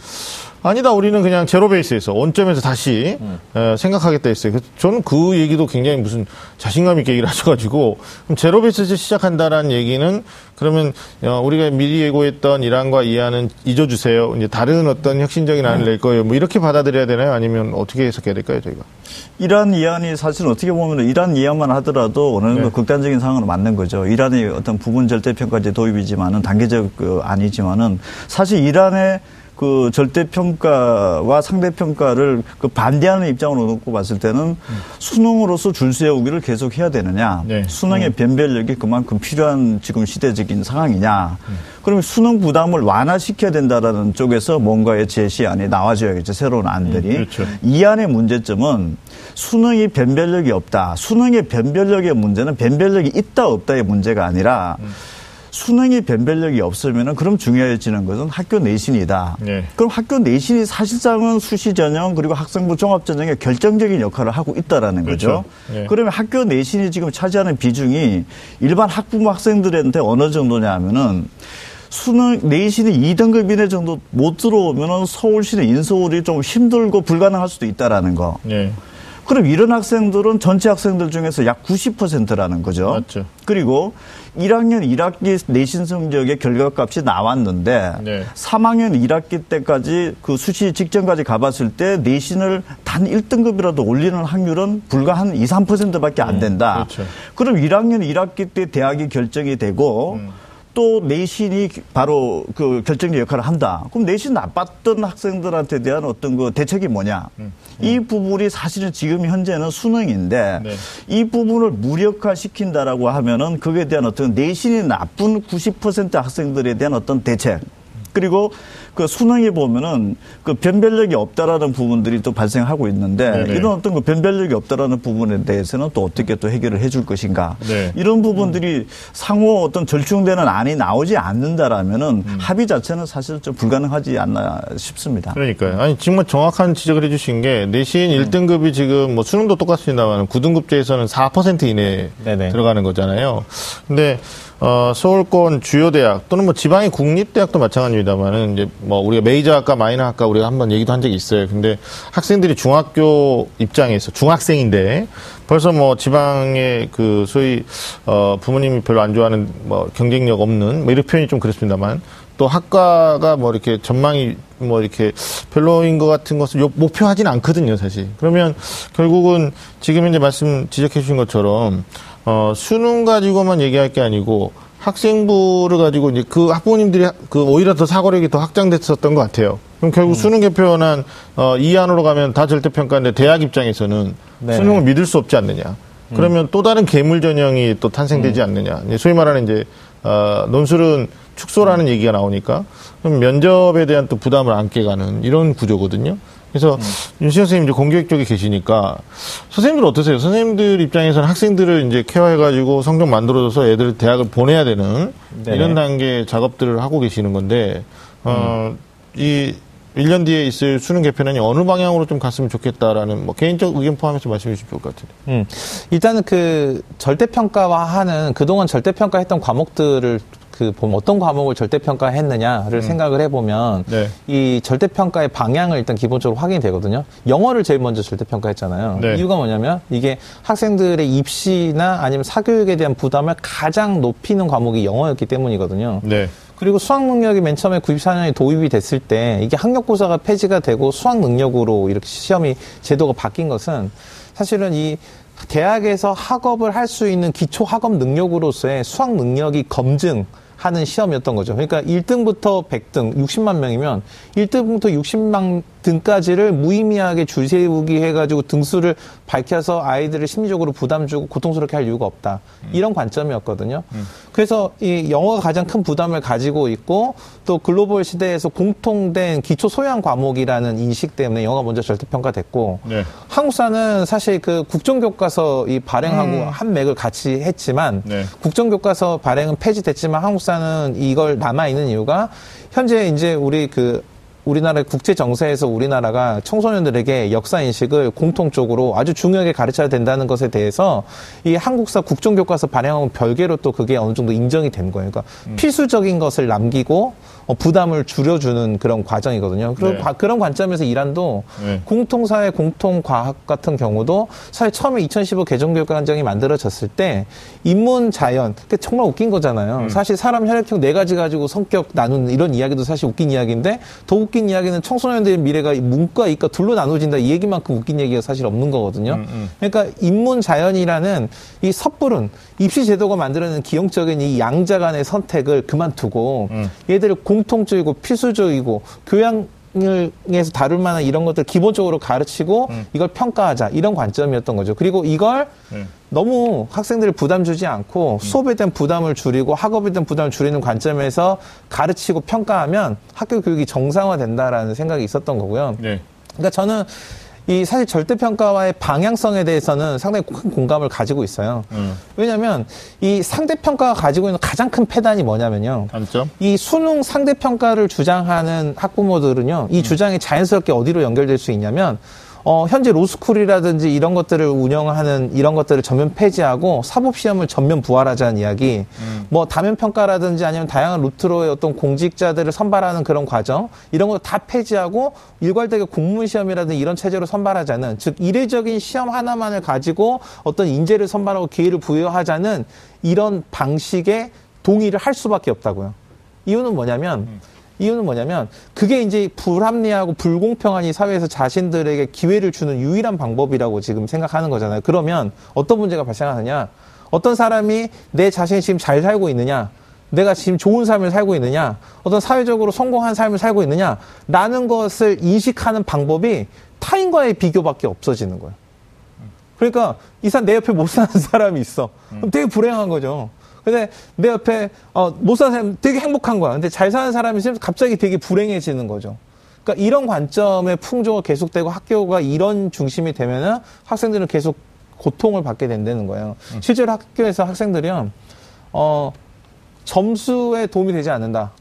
아니다 우리는 그냥 제로 베이스에서 원점에서 다시 음. 에, 생각하겠다 했어요. 저는 그 얘기도 굉장히 무슨 자신감 있게 얘기를 하셔가지고 그럼 제로 베이스에서 시작한다라는 얘기는 그러면 어, 우리가 미리 예고했던 이란과 이안은 잊어주세요. 이제 다른 어떤 혁신적인 안을 낼 거예요. 뭐 이렇게 받아들여야 되나요? 아니면 어떻게 해석해야 될까요, 저희가? 이란 이안이 사실 어떻게 보면 이란 이안만 하더라도 어느 정도 네. 극단적인 상황으로 맞는 거죠. 이란의 어떤 부분 절대 평가제 도입이지만은 단계적 그 아니지만은 사실 이란의 그 절대 평가와 상대 평가를 그 반대하는 입장으로 놓고 봤을 때는 음. 수능으로서 줄 세우기를 계속 해야 되느냐. 네. 수능의 음. 변별력이 그만큼 필요한 지금 시대적인 상황이냐. 음. 그러면 수능 부담을 완화시켜야 된다라는 쪽에서 뭔가의 제시안이 나와줘야겠죠. 새로운 안들이. 음, 그렇죠. 이 안의 문제점은 수능이 변별력이 없다. 수능의 변별력의 문제는 변별력이 있다 없다의 문제가 아니라 음. 수능이 변별력이 없으면은 그럼 중요해지는 것은 학교 내신이다. 네. 그럼 학교 내신이 사실상은 수시 전형 그리고 학생부 종합 전형의 결정적인 역할을 하고 있다라는 거죠. 그렇죠. 네. 그러면 학교 내신이 지금 차지하는 비중이 일반 학부모 학생들한테 어느 정도냐 하면은 수능 내신이 2등급 이내 정도 못 들어오면은 서울시는 인서울이 좀 힘들고 불가능할 수도 있다라는 거. 네. 그럼 이런 학생들은 전체 학생들 중에서 약 90%라는 거죠. 맞죠. 그리고 1학년 1학기 내신 성적의 결과값이 나왔는데 네. 3학년 1학기 때까지 그 수시 직전까지 가봤을 때 내신을 단 1등급이라도 올리는 확률은 불과 한 2, 3%밖에 안 음, 된다. 음, 그렇죠. 그럼 1학년 1학기 때 대학이 결정이 되고 음. 또 내신이 바로 그 결정적 역할을 한다. 그럼 내신 나빴던 학생들한테 대한 어떤 그 대책이 뭐냐? 음. 음. 이 부분이 사실은 지금 현재는 수능인데 네. 이 부분을 무력화 시킨다라고 하면은 그에 대한 어떤 내신이 나쁜 90% 학생들에 대한 어떤 대책 그리고 그 수능에 보면은 그 변별력이 없다라는 부분들이 또 발생하고 있는데 네네. 이런 어떤 그 변별력이 없다라는 부분에 대해서는 또 어떻게 또 해결을 해줄 것인가 네. 이런 부분들이 음. 상호 어떤 절충되는 안이 나오지 않는다라면은 음. 합의 자체는 사실 좀 불가능하지 않나 싶습니다. 그러니까요. 아니 정말 정확한 지적을 해주신 게 내신 음. 1등급이 지금 뭐 수능도 똑같습니다만 9등급제에서는 4% 이내 에 들어가는 거잖아요. 근데 어, 서울권 주요 대학 또는 뭐 지방의 국립 대학도 마찬가지입니다만은 이제 뭐 우리가 메이저 학과 마이너 학과 우리가 한번 얘기도 한 적이 있어요. 근데 학생들이 중학교 입장에서 중학생인데 벌써 뭐 지방의 그 소위 어 부모님이 별로 안 좋아하는 뭐 경쟁력 없는 뭐 이런 표현이 좀 그렇습니다만 또 학과가 뭐 이렇게 전망이 뭐 이렇게 별로인 것 같은 것을 목표하지는 않거든요, 사실. 그러면 결국은 지금 이제 말씀 지적해 주신 것처럼 어, 수능 가지고만 얘기할 게 아니고 학생부를 가지고 이제 그 학부모님들이 그 오히려 더 사고력이 더 확장됐었던 것 같아요. 그럼 결국 음. 수능 개표는 어, 이 안으로 가면 다 절대평가인데 대학 입장에서는 네 수능을 믿을 수 없지 않느냐. 음. 그러면 또 다른 괴물 전형이 또 탄생되지 음. 않느냐. 소위 말하는 이제 어, 논술은 축소라는 음. 얘기가 나오니까 그럼 면접에 대한 또 부담을 안게 가는 이런 구조거든요. 그래서 음. 윤시영 선생님 이제 공교육 쪽에 계시니까 선생님들 어떠세요? 선생님들 입장에서는 학생들을 이제 케어해가지고 성적 만들어줘서 애들 대학을 보내야 되는 네. 이런 단계 작업들을 하고 계시는 건데 어, 음. 이 1년 뒤에 있을 수능 개편안이 어느 방향으로 좀 갔으면 좋겠다라는 뭐 개인적 의견 포함해서 말씀해 주시면 좋을 것 같은데. 음. 일단은 그 절대평가화하는 그동안 절대평가했던 과목들을 그 보면 어떤 과목을 절대평가했느냐를 음. 생각을 해보면 네. 이 절대평가의 방향을 일단 기본적으로 확인이 되거든요. 영어를 제일 먼저 절대평가했잖아요. 네. 이유가 뭐냐면 이게 학생들의 입시나 아니면 사교육에 대한 부담을 가장 높이는 과목이 영어였기 때문이거든요. 네. 그리고 수학 능력이 맨 처음에 94년에 도입이 됐을 때 이게 학력고사가 폐지가 되고 수학 능력으로 이렇게 시험이 제도가 바뀐 것은 사실은 이 대학에서 학업을 할 수 있는 기초 학업 능력으로서의 수학 능력이 검증 하는 시험이었던 거죠. 그러니까 1등부터 100등, 60만 명이면 1등부터 60만 등까지를 무의미하게 줄 세우기 해가지고 등수를 밝혀서 아이들을 심리적으로 부담 주고 고통스럽게 할 이유가 없다. 음. 이런 관점이었거든요. 음. 그래서 이 영어가 가장 큰 부담을 가지고 있고 또 글로벌 시대에서 공통된 기초 소양 과목이라는 인식 때문에 영어가 먼저 절대평가됐고 네. 한국사는 사실 그 국정교과서 이 발행하고 음. 한 맥을 같이 했지만 네. 국정교과서 발행은 폐지됐지만 한국사는 이걸 남아 있는 이유가 현재 이제 우리 그 우리나라의 국제 정세에서 우리나라가 청소년들에게 역사 인식을 공통적으로 아주 중요하게 가르쳐야 된다는 것에 대해서 이 한국사 국정교과서 발행하고 별개로 또 그게 어느 정도 인정이 된 거예요. 그러니까 음. 필수적인 것을 남기고 어, 부담을 줄여주는 그런 과정이거든요. 그리고 네. 그런 관점에서 이란도 네. 공통사회 공통과학 같은 경우도 사실 처음에 2015 개정교육과정이 만들어졌을 때 인문 자연 정말 웃긴 거잖아요. 음. 사실 사람 혈액형 네 가지 가지고 성격 나누는 이런 이야기도 사실 웃긴 이야기인데 더 웃긴 이야기는 청소년들의 미래가 문과 이과 둘로 나눠진다 이 얘기만큼 웃긴 얘기가 사실 없는 거거든요. 음, 음. 그러니까 인문 자연이라는 이 섣부른 입시 제도가 만들어낸 기형적인 이 양자 간의 선택을 그만두고 음. 얘들을 공통적이고 필수적이고 교양 에서 다룰 만한 이런 것들 기본적으로 가르치고 음. 이걸 평가하자 이런 관점이었던 거죠. 그리고 이걸 음. 너무 학생들을 부담 주지 않고 음. 수업에 대한 부담을 줄이고 학업에 대한 부담을 줄이는 관점에서 가르치고 평가하면 학교 교육이 정상화된다라는 생각이 있었던 거고요. 네. 그러니까 저는 이 사실 절대평가와의 방향성에 대해서는 상당히 큰 공감을 가지고 있어요. 음. 왜냐하면 이 상대평가가 가지고 있는 가장 큰 패단이 뭐냐면요. 단점? 이 수능 상대평가를 주장하는 학부모들은요. 이 음. 주장이 자연스럽게 어디로 연결될 수 있냐면 어, 현재 로스쿨이라든지 이런 것들을 운영하는 이런 것들을 전면 폐지하고 사법 시험을 전면 부활하자는 이야기, 음. 뭐 다면 평가라든지 아니면 다양한 루트로의 어떤 공직자들을 선발하는 그런 과정 이런 거 다 폐지하고 일괄되게 공무원 시험이라든지 이런 체제로 선발하자는 즉 이례적인 시험 하나만을 가지고 어떤 인재를 선발하고 기회를 부여하자는 이런 방식의 동의를 할 수밖에 없다고요. 이유는 뭐냐면 음. 이유는 뭐냐면 그게 이제 불합리하고 불공평한 이 사회에서 자신들에게 기회를 주는 유일한 방법이라고 지금 생각하는 거잖아요. 그러면 어떤 문제가 발생하느냐? 어떤 사람이 내 자신이 지금 잘 살고 있느냐? 내가 지금 좋은 삶을 살고 있느냐? 어떤 사회적으로 성공한 삶을 살고 있느냐? 라는 것을 인식하는 방법이 타인과의 비교밖에 없어지는 거예요. 그러니까 이상 내 옆에 못 사는 사람이 있어. 그럼 되게 불행한 거죠. 근데 내 옆에 어, 못 사는 사람 되게 행복한 거야. 근데 잘 사는 사람이 있으면 갑자기 되게 불행해지는 거죠. 그러니까 이런 관점의 풍조가 계속되고 학교가 이런 중심이 되면은 학생들은 계속 고통을 받게 된다는 거예요. 음. 실제로 학교에서 학생들이요, 어, 점수에 도움이 되지 않는다.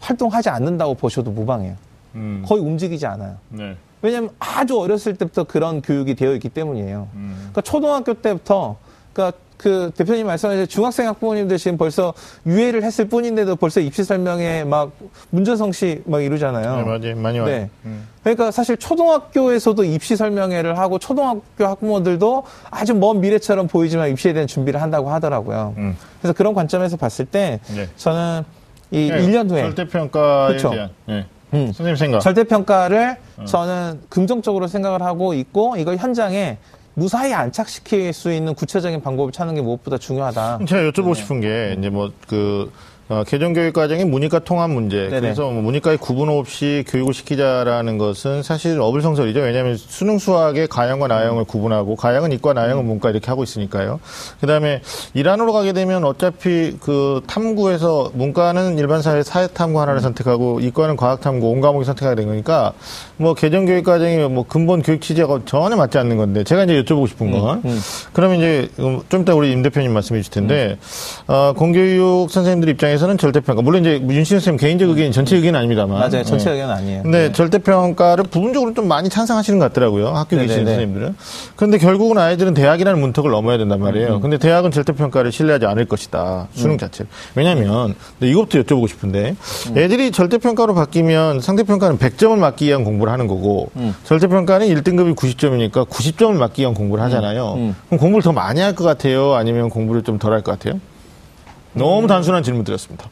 활동하지 않는다고 보셔도 무방해요. 음. 거의 움직이지 않아요. 네. 왜냐하면 아주 어렸을 때부터 그런 교육이 되어 있기 때문이에요. 음. 그러니까 초등학교 때부터, 그러니까 그 대표님 말씀하신 중학생 학부모님들 지금 벌써 유예를 했을 뿐인데도 벌써 입시 설명에 막 문전성 씨막 이러잖아요. 네, 맞아요. 많이 와요. 네. 음. 그러니까 사실 초등학교에서도 입시 설명회를 하고 초등학교 학부모들도 아주 먼 미래처럼 보이지만 입시에 대한 준비를 한다고 하더라고요. 음. 그래서 그런 관점에서 봤을 때 네. 저는 이 네, 1년 후에 절대평가에 그렇죠. 대한 네. 음. 선생님 생각. 절대평가를 어. 저는 긍정적으로 생각을 하고 있고 이걸 현장에 무사히 안착시킬 수 있는 구체적인 방법을 찾는 게 무엇보다 중요하다. 제가 여쭤보고 네. 싶은 게 이제 뭐 그 어, 개정교육 과정의 문이과 통합 문제. 네네. 그래서 뭐 문이과의 구분 없이 교육을 시키자라는 것은 사실 어불성설이죠. 왜냐하면 수능 수학의 가형과 나형을 음. 구분하고 가형은 이과, 나형은 문과 이렇게 하고 있으니까요. 그다음에 이란으로 가게 되면 어차피 그 탐구에서 문과는 일반 사회 사회 탐구 하나를 음. 선택하고 이과는 과학 탐구 온 과목을 선택하게 된 거니까 뭐 개정교육 과정이 뭐 근본 교육 취지가 전혀 맞지 않는 건데 제가 이제 여쭤보고 싶은 건 음, 음. 그러면 이제 좀 이따 우리 임 대표님 말씀해 주실 텐데 음. 어, 공교육 선생님들 입장에서 대해서는 절대평가. 물론 이제 윤신영 선생님 개인적 의견이 전체 의견은 아닙니다만. 맞아요. 전체 네. 의견은 아니에요. 근데 네. 절대평가를 부분적으로 좀 많이 찬성하시는 것 같더라고요. 학교 네, 계신 네, 네. 선생님들은. 그런데 결국은 아이들은 대학이라는 문턱을 넘어야 된단 말이에요. 음. 근데 대학은 절대평가를 신뢰하지 않을 것이다. 수능 음. 자체. 왜냐면, 하 이것부터 여쭤보고 싶은데, 음. 애들이 절대평가로 바뀌면 상대평가는 100점을 맞기 위한 공부를 하는 거고, 음. 절대평가는 1등급이 90점이니까 90점을 맞기 위한 공부를 하잖아요. 음. 음. 그럼 공부를 더 많이 할 것 같아요? 아니면 공부를 좀 덜 할 것 같아요? 너무 음. 단순한 질문 드렸습니다.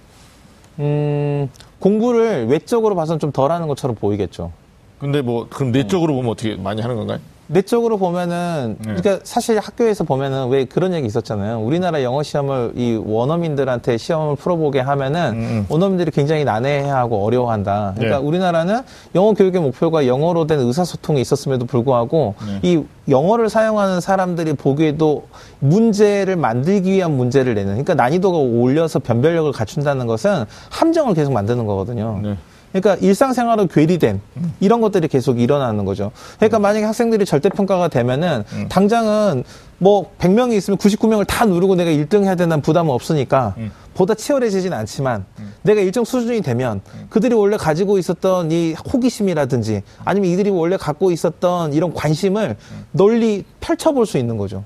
음, 공부를 외적으로 봐서는 좀 덜 하는 것처럼 보이겠죠. 근데 뭐, 그럼 내적으로 보면 어떻게 많이 하는 건가요? 내적으로 보면은 네. 그러니까 사실 학교에서 보면은 왜 그런 얘기 있었잖아요. 우리나라 영어 시험을 이 원어민들한테 시험을 풀어보게 하면은 음. 음. 원어민들이 굉장히 난해해하고 어려워한다. 그러니까 네. 우리나라는 영어 교육의 목표가 영어로 된 의사소통이 있었음에도 불구하고 네. 이 영어를 사용하는 사람들이 보기에도 문제를 만들기 위한 문제를 내는 그러니까 난이도가 올려서 변별력을 갖춘다는 것은 함정을 계속 만드는 거거든요. 네. 그러니까 일상생활로 괴리된 이런 것들이 계속 일어나는 거죠. 그러니까 만약에 학생들이 절대평가가 되면은 음. 당장은 뭐 100명이 있으면 99명을 다 누르고 내가 1등 해야 되는 부담은 없으니까 음. 보다 치열해지진 않지만 음. 내가 일정 수준이 되면 그들이 원래 가지고 있었던 이 호기심이라든지 아니면 이들이 원래 갖고 있었던 이런 관심을 널리 펼쳐볼 수 있는 거죠.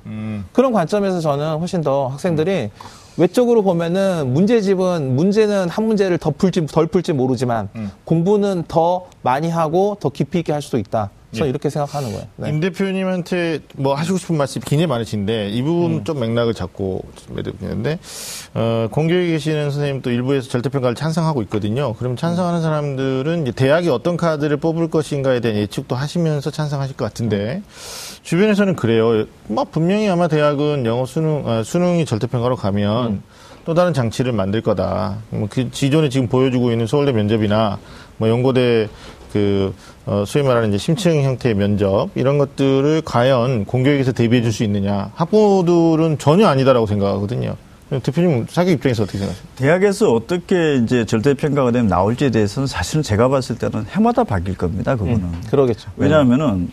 그런 관점에서 저는 훨씬 더 학생들이 외적으로 보면은 문제집은 문제는 한 문제를 더 풀지 덜 풀지 모르지만 음. 공부는 더 많이 하고 더 깊이 있게 할 수도 있다. 저는 예. 이렇게 생각하는 거예요. 네. 임 대표님한테 뭐 하시고 싶은 말씀 굉장히 많으신데 이 부분 음. 좀 맥락을 잡고 말씀드리는데 어, 공교에 계시는 선생님 또 일부에서 절대평가를 찬성하고 있거든요. 그럼 찬성하는 사람들은 이제 대학이 어떤 카드를 뽑을 것인가에 대한 예측도 하시면서 찬성하실 것 같은데 주변에서는 그래요. 뭐 분명히 아마 대학은 영어 수능 아, 수능이 절대평가로 가면 음. 또 다른 장치를 만들 거다. 뭐그 지존에 지금 보여주고 있는 서울대 면접이나 뭐 연고대 그 어, 소위 말하는 이제 심층 형태의 면접 이런 것들을 과연 공교육에서 대비해 줄 수 있느냐 학부모들은 전혀 아니다라고 생각하거든요. 대표님 사교 입장에서 어떻게 생각하세요? 대학에서 어떻게 이제 절대 평가가 되면 나올지에 대해서는 사실은 제가 봤을 때는 해마다 바뀔 겁니다. 그거는 음, 그러겠죠. 왜냐하면은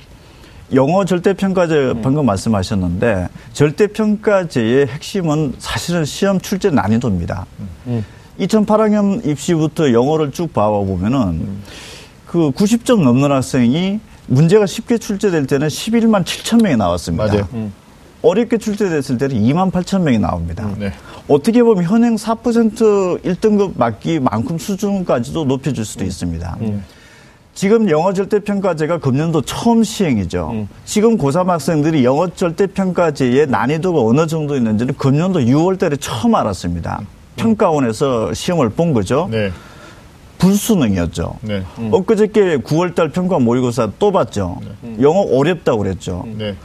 영어 절대평가제 음. 방금 말씀하셨는데 절대평가제의 핵심은 사실은 시험 출제 난이도입니다. 음. 2008학년 입시부터 영어를 쭉 봐보면은 음. 그 90점 넘는 학생이 문제가 쉽게 출제될 때는 11만 7천 명이 나왔습니다. 맞아요. 음. 어렵게 출제됐을 때는 2만 8천 명이 나옵니다. 음, 네. 어떻게 보면 현행 4% 1등급 맞기만큼 수준까지도 높여줄 수도 있습니다. 음. 지금 영어 절대평가제가 금년도 처음 시행이죠. 음. 지금 고3 학생들이 영어 절대평가제의 난이도가 어느 정도 있는지는 금년도 6월 달에 처음 알았습니다. 음. 평가원에서 시험을 본 거죠. 네. 불수능이었죠. 네. 음. 엊그저께 9월 달 평가 모의고사 또 봤죠. 네. 영어 어렵다고 그랬죠. 네.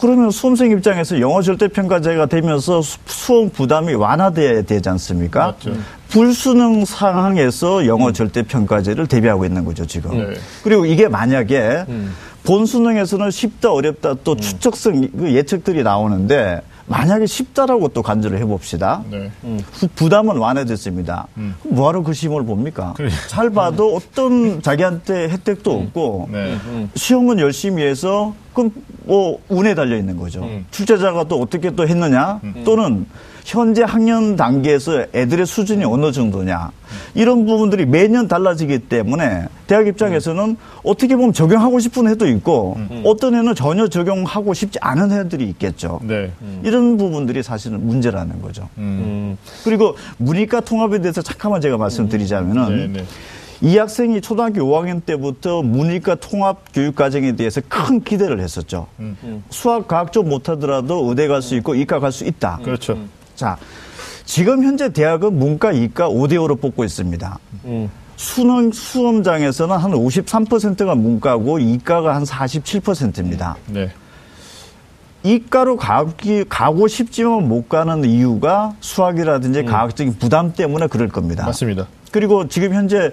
그러면 수험생 입장에서 영어 절대평가제가 되면서 수험 부담이 완화돼야 되지 않습니까? 맞죠. 불수능 상황에서 영어 음. 절대평가제를 대비하고 있는 거죠, 지금. 네. 그리고 이게 만약에 음. 본수능에서는 쉽다, 어렵다 또 음. 추측성 그 예측들이 나오는데 만약에 쉽다라고 또 간주를 해봅시다. 네. 음. 부담은 완화됐습니다. 음. 뭐하러 그 시험을 봅니까? 그래. 잘 봐도 어떤 자기한테 혜택도 음. 없고 네. 시험은 열심히 해서 그럼 뭐 운에 달려 있는 거죠. 음. 출제자가 또 어떻게 또 했느냐 음. 또는 현재 학년 단계에서 애들의 수준이 어느 정도냐 이런 부분들이 매년 달라지기 때문에 대학 입장에서는 어떻게 보면 적용하고 싶은 애도 있고 음. 어떤 애는 전혀 적용하고 싶지 않은 애들이 있겠죠. 네. 음. 이런 부분들이 사실은 문제라는 거죠. 음. 그리고 문이과 통합에 대해서 잠깐만 제가 말씀드리자면은 네, 네. 이 학생이 초등학교 5학년 때부터 문이과 통합 교육 과정에 대해서 큰 기대를 했었죠. 음. 수학, 과학 좀 못하더라도 의대 갈 수 있고 이과 갈 수 있다. 그렇죠. 자, 지금 현재 대학은 문과, 이과 5대5로 뽑고 있습니다. 음. 수능 수험장에서는 한 53%가 문과고 이과가 한 47%입니다. 네. 이과로 가기, 가고 싶지만 못 가는 이유가 수학이라든지 음. 과학적인 부담 때문에 그럴 겁니다. 맞습니다. 그리고 지금 현재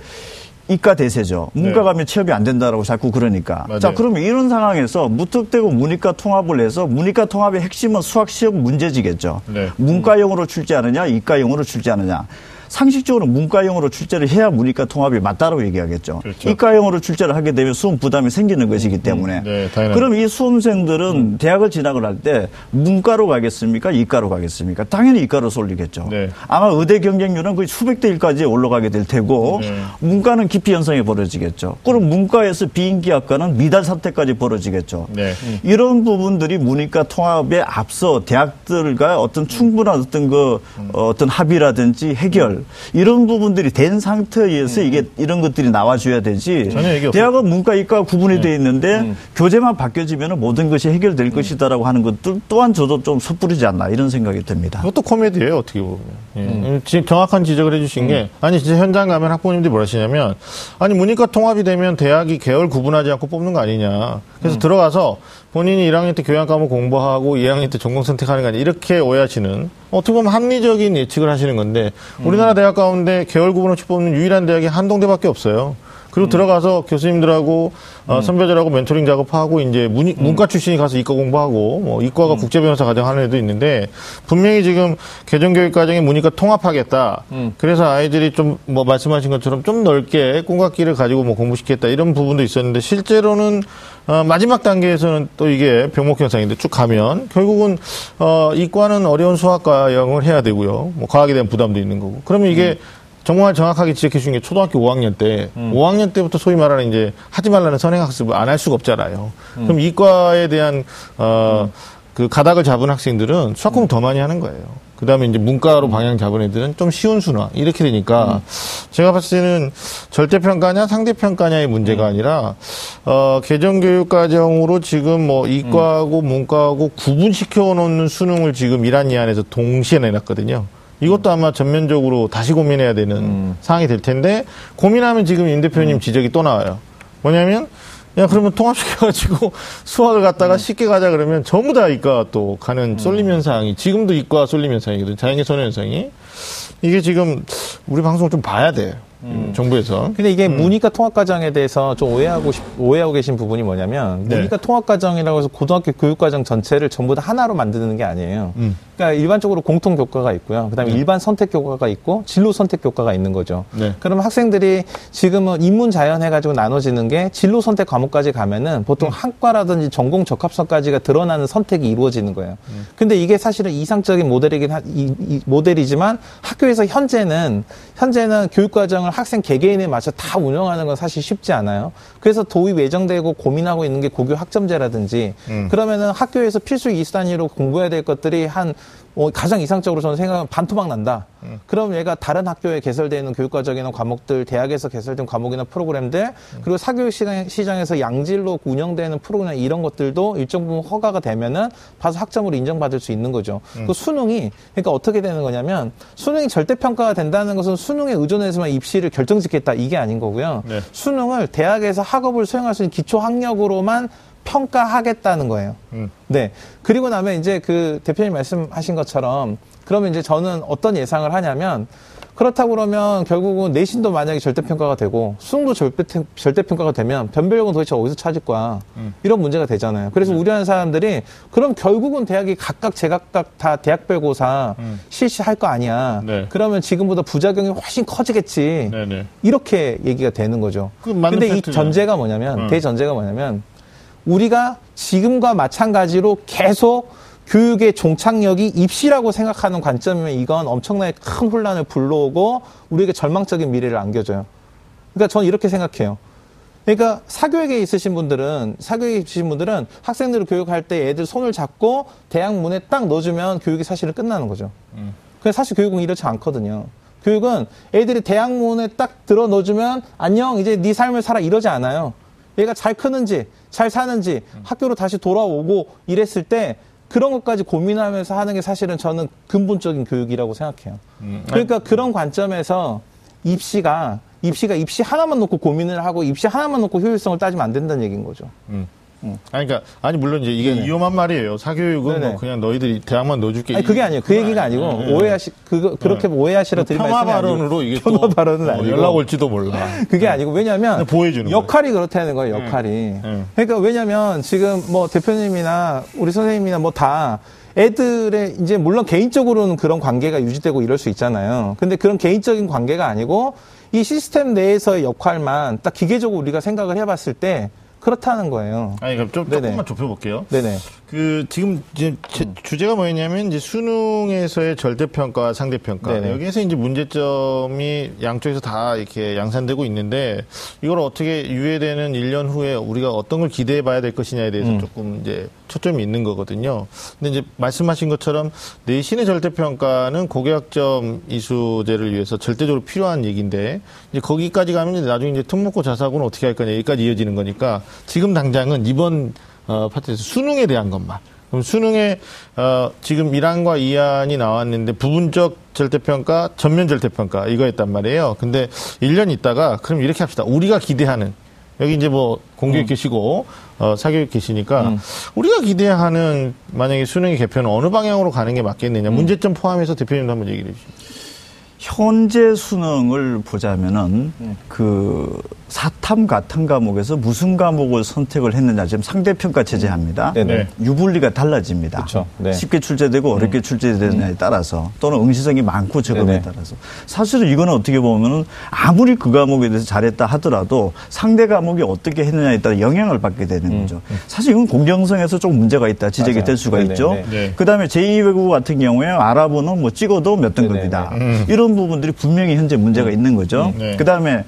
이과 대세죠. 문과 네. 가면 취업이 안 된다라고 자꾸 그러니까. 맞아요. 자, 그러면 이런 상황에서 무턱대고 문이과 통합을 해서 문이과 통합의 핵심은 수학 시험 문제지겠죠. 네. 문과용으로 출제하느냐, 이과용으로 출제하느냐. 상식적으로 문과형으로 출제를 해야 문이과 통합이 맞다고 얘기하겠죠. 그렇죠. 이과형으로 출제를 하게 되면 수험 부담이 생기는 것이기 때문에. 음, 네, 그럼 이 수험생들은 음. 대학을 진학을 할 때 문과로 가겠습니까? 이과로 가겠습니까? 당연히 이과로 쏠리겠죠. 네. 아마 의대 경쟁률은 거의 수백 대 1까지 올라가게 될 테고 네. 문과는 기피 현상이 벌어지겠죠. 그럼 문과에서 비인기학과는 미달 사태까지 벌어지겠죠. 네. 이런 부분들이 문이과 통합에 앞서 대학들과 어떤 충분한 어떤 그 음. 어떤 합의라든지 해결 이런 부분들이 된 상태에서 음. 이게 이런 것들이 나와줘야 되지. 대학은 문과 이과 구분이 네. 돼 있는데 음. 교재만 바뀌어지면 모든 것이 해결될 음. 것이다라고 하는 것들 또한 저도 좀 섣부르지 않나 이런 생각이 듭니다. 그것도 코미디예요 어떻게 보면. 예. 음. 지금 정확한 지적을 해주신 게 음. 아니 진짜 현장 가면 학부모님들이 뭐라 하시냐면 아니 문이과 통합이 되면 대학이 계열 구분하지 않고 뽑는 거 아니냐. 그래서 음. 들어가서 본인이 1학년 때 교양 과목 공부하고 2학년 때 전공 선택하는 거 아니냐 이렇게 오해하시는 어떻게 보면 합리적인 예측을 하시는 건데 우리나라 대학 가운데 계열 구분 없이 뽑는 유일한 대학이 한동대밖에 없어요. 그리고 음. 들어가서 교수님들하고 어, 음. 선배들하고 멘토링 작업하고 이제 문, 음. 문과 출신이 가서 이과 공부하고 뭐 이과가 음. 국제 변호사 과정 하는 애도 있는데 분명히 지금 개정 교육 과정에 문이과 통합하겠다. 음. 그래서 아이들이 좀 뭐 말씀하신 것처럼 좀 넓게 꿈각기를 가지고 뭐 공부시켰다 이런 부분도 있었는데 실제로는 어, 마지막 단계에서는 또 이게 병목 현상인데 쭉 가면 결국은 어, 이과는 어려운 수학과 영을 해야 되고요. 뭐 과학에 대한 부담도 있는 거고. 그러면 이게 음. 정말 정확하게 지적해 주신 게 초등학교 5학년 때, 음. 5학년 때부터 소위 말하는 이제 하지 말라는 선행학습을 안 할 수가 없잖아요. 음. 그럼 이과에 대한 어, 그 가닥을 잡은 학생들은 수학 공부 더 많이 하는 거예요. 그 다음에 이제 문과로 방향 잡은 애들은 좀 쉬운 순화. 이렇게 되니까, 음. 제가 봤을 때는 절대평가냐 상대평가냐의 문제가 음. 아니라, 어, 개정교육 과정으로 지금 뭐 이과하고 음. 문과하고 구분시켜 놓는 수능을 지금 이란 이 안에서 동시에 내놨거든요. 이것도 아마 전면적으로 다시 고민해야 되는 음. 상황이 될 텐데, 고민하면 지금 임 대표님 음. 지적이 또 나와요. 뭐냐면, 야, 그러면 통합시켜가지고 수학을 갖다가 음. 쉽게 가자 그러면 전부 다 이과 또 가는 음. 쏠림 현상이, 지금도 이과 쏠림 현상이거든. 자연계 선호 현상이. 이게 지금 우리 방송을 좀 봐야 돼요. 음. 정부에서. 근데 이게 음. 문이과 통합과정에 대해서 좀 오해하고 싶, 오해하고 계신 부분이 뭐냐면 네. 문이과 통합과정이라고 해서 고등학교 교육과정 전체를 전부 다 하나로 만드는 게 아니에요. 음. 그러니까 일반적으로 공통 교과가 있고요. 그다음에 네. 일반 선택 교과가 있고 진로 선택 교과가 있는 거죠. 네. 그러면 학생들이 지금은 인문 자연 해가지고 나눠지는 게 진로 선택 과목까지 가면은 보통 음. 한과라든지 전공 적합성까지가 드러나는 선택이 이루어지는 거예요. 음. 근데 이게 사실은 이상적인 모델이긴 하, 이, 이 모델이지만 학교에서 현재는 현재는 교육과정 을 학생 개개인에 맞춰 다 운영하는 건 사실 쉽지 않아요. 그래서 도입 예정되고 고민하고 있는 게 고교 학점제라든지 음. 그러면은 학교에서 필수 이수 단위로 공부해야 될 것들이 한 어, 가장 이상적으로 저는 생각하면 반토막 난다. 음. 그럼 얘가 다른 학교에 개설되어 있는 교육과정이나 과목들, 대학에서 개설된 과목이나 프로그램들, 음. 그리고 사교육 시장 에서 양질로 운영되는 프로그램 이런 것들도 일정 부분 허가가 되면은 봐서 학점으로 인정받을 수 있는 거죠. 음. 그 수능이 그러니까 어떻게 되는 거냐면 수능이 절대 평가가 된다는 것은 수능에 의존해서만 입시를 결정짓겠다 이게 아닌 거고요. 네. 수능을 대학에서 학업을 수행할 수 있는 기초 학력으로만 평가하겠다는 거예요. 음. 네. 그리고 나면 이제 그 대표님 말씀하신 것처럼 그러면 이제 저는 어떤 예상을 하냐면 그렇다고 그러면 결국은 내신도 만약에 절대평가가 되고 수능도 절대, 절대 평가가 되면 변별력은 도대체 어디서 찾을 거야. 음. 이런 문제가 되잖아요. 그래서 음. 우려하는 사람들이 그럼 결국은 대학이 각각 제각각 다 대학별 고사 음. 실시할 거 아니야. 네. 그러면 지금보다 부작용이 훨씬 커지겠지. 네네. 네. 이렇게 얘기가 되는 거죠. 근데 이 전제가 뭐냐면 음. 대전제가 뭐냐면 우리가 지금과 마찬가지로 계속 교육의 종착역이 입시라고 생각하는 관점이면 이건 엄청나게 큰 혼란을 불러오고 우리에게 절망적인 미래를 안겨줘요. 그러니까 저는 이렇게 생각해요. 그러니까 사교육에 있으신 분들은 사교육에 있으신 분들은 학생들을 교육할 때 애들 손을 잡고 대학 문에 딱 넣어주면 교육이 사실은 끝나는 거죠. 음. 근데 사실 교육은 이렇지 않거든요. 교육은 애들이 대학 문에 딱 들어 넣어주면 안녕 이제 네 삶을 살아 이러지 않아요. 얘가 잘 크는지 잘 사는지 학교로 다시 돌아오고 이랬을 때 그런 것까지 고민하면서 하는 게 사실은 저는 근본적인 교육이라고 생각해요. 음. 그러니까 그런 관점에서 입시가 입시가 입시 하나만 놓고 고민을 하고 입시 하나만 놓고 효율성을 따지면 안 된다는 얘기인 거죠. 음. 응. 아니, 그러니까 아니 물론 이제 이게 네네. 위험한 말이에요. 사교육은 뭐 그냥 너희들이 대학만 넣어줄게. 아니 그게 아니에요. 그 얘기가 아니고 네. 오해하시 그 그렇게 네. 오해하시라 드릴 말씀이 발언으로 이게 발언은 어, 아니고 연락 올지도 몰라. 그게 네. 아니고 왜냐하면 보여주는 역할이 거예요. 그렇다는 거예요. 네. 역할이. 네. 그러니까 왜냐하면 지금 뭐 대표님이나 우리 선생님이나 뭐 다 애들의 이제 물론 개인적으로는 그런 관계가 유지되고 이럴 수 있잖아요. 근데 그런 개인적인 관계가 아니고 이 시스템 내에서의 역할만 딱 기계적으로 우리가 생각을 해봤을 때 그렇다는 거예요. 아니, 그럼 좀, 조금만 좁혀볼게요. 네네. 그, 지금 이제 음. 주제가 뭐였냐면, 이제 수능에서의 절대평가, 상대평가. 네네. 여기에서 이제 문제점이 양쪽에서 다 이렇게 양산되고 있는데, 이걸 어떻게 유예되는 1년 후에 우리가 어떤 걸 기대해 봐야 될 것이냐에 대해서 음. 조금 이제 초점이 있는 거거든요. 근데 이제 말씀하신 것처럼 내신의 절대평가는 고교학점 이수제를 위해서 절대적으로 필요한 얘기인데 이제 거기까지 가면 이제 나중에 이제 특목고 자사고는 어떻게 할 거냐 여기까지 이어지는 거니까 지금 당장은 이번 어, 파트에서 수능에 대한 것만 그럼 수능에 어, 지금 1안과 2안이 나왔는데 부분적 절대평가, 전면 절대평가 이거였단 말이에요. 근데 1년 있다가 그럼 이렇게 합시다. 우리가 기대하는 여기 이제 뭐 공교육 음. 계시고 어, 사교육 계시니까 음. 우리가 기대하는 만약에 수능의 개편은 어느 방향으로 가는 게 맞겠느냐 음. 문제점 포함해서 대표님도 한번 얘기를 해주시죠. 현재 수능을 보자면은 음. 그 사탐 같은 과목에서 무슨 과목을 선택을 했느냐 지금 상대평가 체제합니다. 음. 네 유불리가 달라집니다. 네. 쉽게 출제되고 어렵게 음. 출제되느냐에 음. 따라서 또는 응시성이 많고 적음에 네네. 따라서 사실은 이거는 어떻게 보면은 아무리 그 과목에 대해서 잘했다 하더라도 상대 과목이 어떻게 했느냐에 따라 영향을 받게 되는 음. 거죠. 사실 이건 공정성에서 좀 문제가 있다 지적이 맞아요. 될 수가 네네. 있죠. 네. 그다음에 제2외국어 같은 경우에 아랍어는 뭐 찍어도 몇 등급이다. 음. 이런 부분들이 분명히 현재 문제가 있는 거죠. 네. 그다음에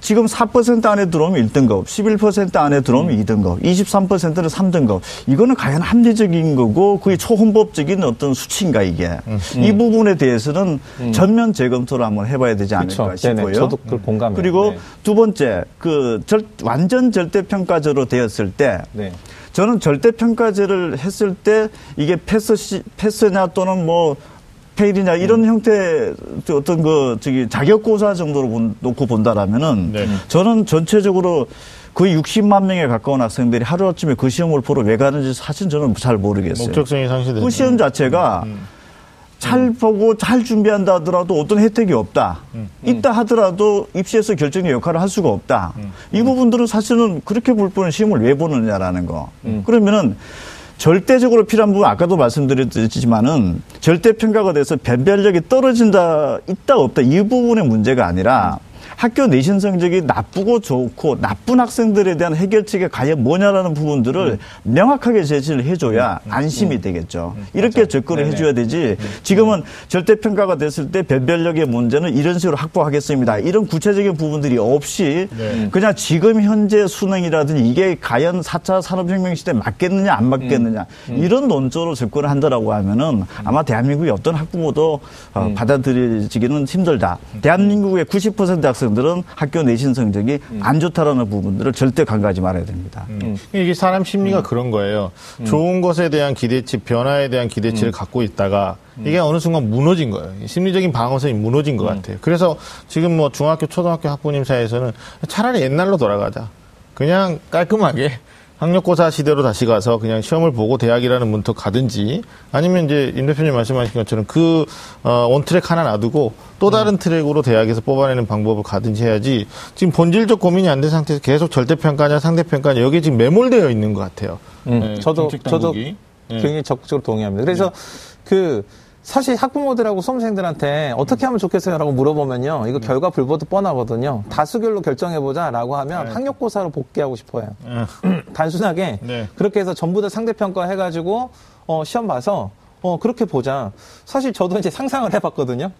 지금 4% 안에 들어오면 1등급, 11% 안에 들어오면 음. 2등급, 23%는 3등급. 이거는 과연 합리적인 거고 그게 초헌법적인 어떤 수치인가 이게. 음. 이 부분에 대해서는 음. 전면 재검토를 한번 해봐야 되지 않을까 그쵸. 싶고요. 네네. 저도 그 공감해요. 그리고 네. 두 번째 그 절, 완전 절대평가제로 되었을 때 네. 저는 절대평가제를 했을 때 이게 패스 패스냐 또는 뭐 페일이냐 이런 음. 형태 어떤 그 저기 자격고사 정도로 본, 놓고 본다라면은 네. 저는 전체적으로 거의 60만 명에 가까운 학생들이 하루아침에 그 시험을 보러 왜 가는지 사실 저는 잘 모르겠어요. 목적성이 상실되죠. 그 시험 자체가 음. 음. 잘 보고 잘 준비한다 하더라도 어떤 혜택이 없다. 음. 있다 하더라도 입시에서 결정의 역할을 할 수가 없다. 음. 이 부분들은 사실은 그렇게 볼 뿐은 시험을 왜 보느냐라는 거. 음. 그러면은 절대적으로 필요한 부분 아까도 말씀드렸지만은 절대 평가가 돼서 변별력이 떨어진다 있다 없다 이 부분의 문제가 아니라 학교 내신 성적이 나쁘고 좋고 나쁜 학생들에 대한 해결책이 과연 뭐냐라는 부분들을 음. 명확하게 제시를 해줘야 음. 안심이 음. 되겠죠. 음. 이렇게 맞아. 접근을 네네. 해줘야 되지. 음. 지금은 절대평가가 됐을 때 변별력의 문제는 이런 식으로 확보하겠습니다. 이런 구체적인 부분들이 없이 네. 그냥 지금 현재 수능이라든지 이게 과연 4차 산업혁명 시대에 맞겠느냐 안 맞겠느냐 음. 이런 논조로 접근을 한다라고 하면은 아마 대한민국의 어떤 학부모도 어, 받아들여지기는 힘들다. 대한민국의 90% 학생 학생들은 학교 내신 성적이 음. 안 좋다라는 부분들을 절대 간과하지 말아야 됩니다. 음. 음. 이게 사람 심리가 음. 그런 거예요. 음. 좋은 것에 대한 기대치, 변화에 대한 기대치를 음. 갖고 있다가 이게 어느 순간 무너진 거예요. 심리적인 방어선이 무너진 것 같아요. 그래서 지금 뭐 중학교, 초등학교 학부님 사이에서는 차라리 옛날로 돌아가자. 그냥 깔끔하게 학력고사 시대로 다시 가서 그냥 시험을 보고 대학이라는 문턱 가든지 아니면 이제 임 대표님 말씀하신 것처럼 그 어, 원트랙 하나 놔두고 또 다른 음. 트랙으로 대학에서 뽑아내는 방법을 가든지 해야지 지금 본질적 고민이 안 된 상태에서 계속 절대평가냐 상대평가냐 여기에 지금 매몰되어 있는 것 같아요. 음, 네, 저도 저도 네. 굉장히 적극적으로 동의합니다. 그래서 네. 그 사실 학부모들하고 수험생들한테 어떻게 하면 좋겠어요라고 물어보면요. 이거 네. 결과 불보듯 뻔하거든요. 다수결로 결정해보자라고 하면 네. 학력고사로 복귀하고 싶어요. 네. 단순하게 네. 그렇게 해서 전부 다 상대평가 해가지고 어, 시험 봐서 어, 그렇게 보자. 사실 저도 이제 상상을 해봤거든요.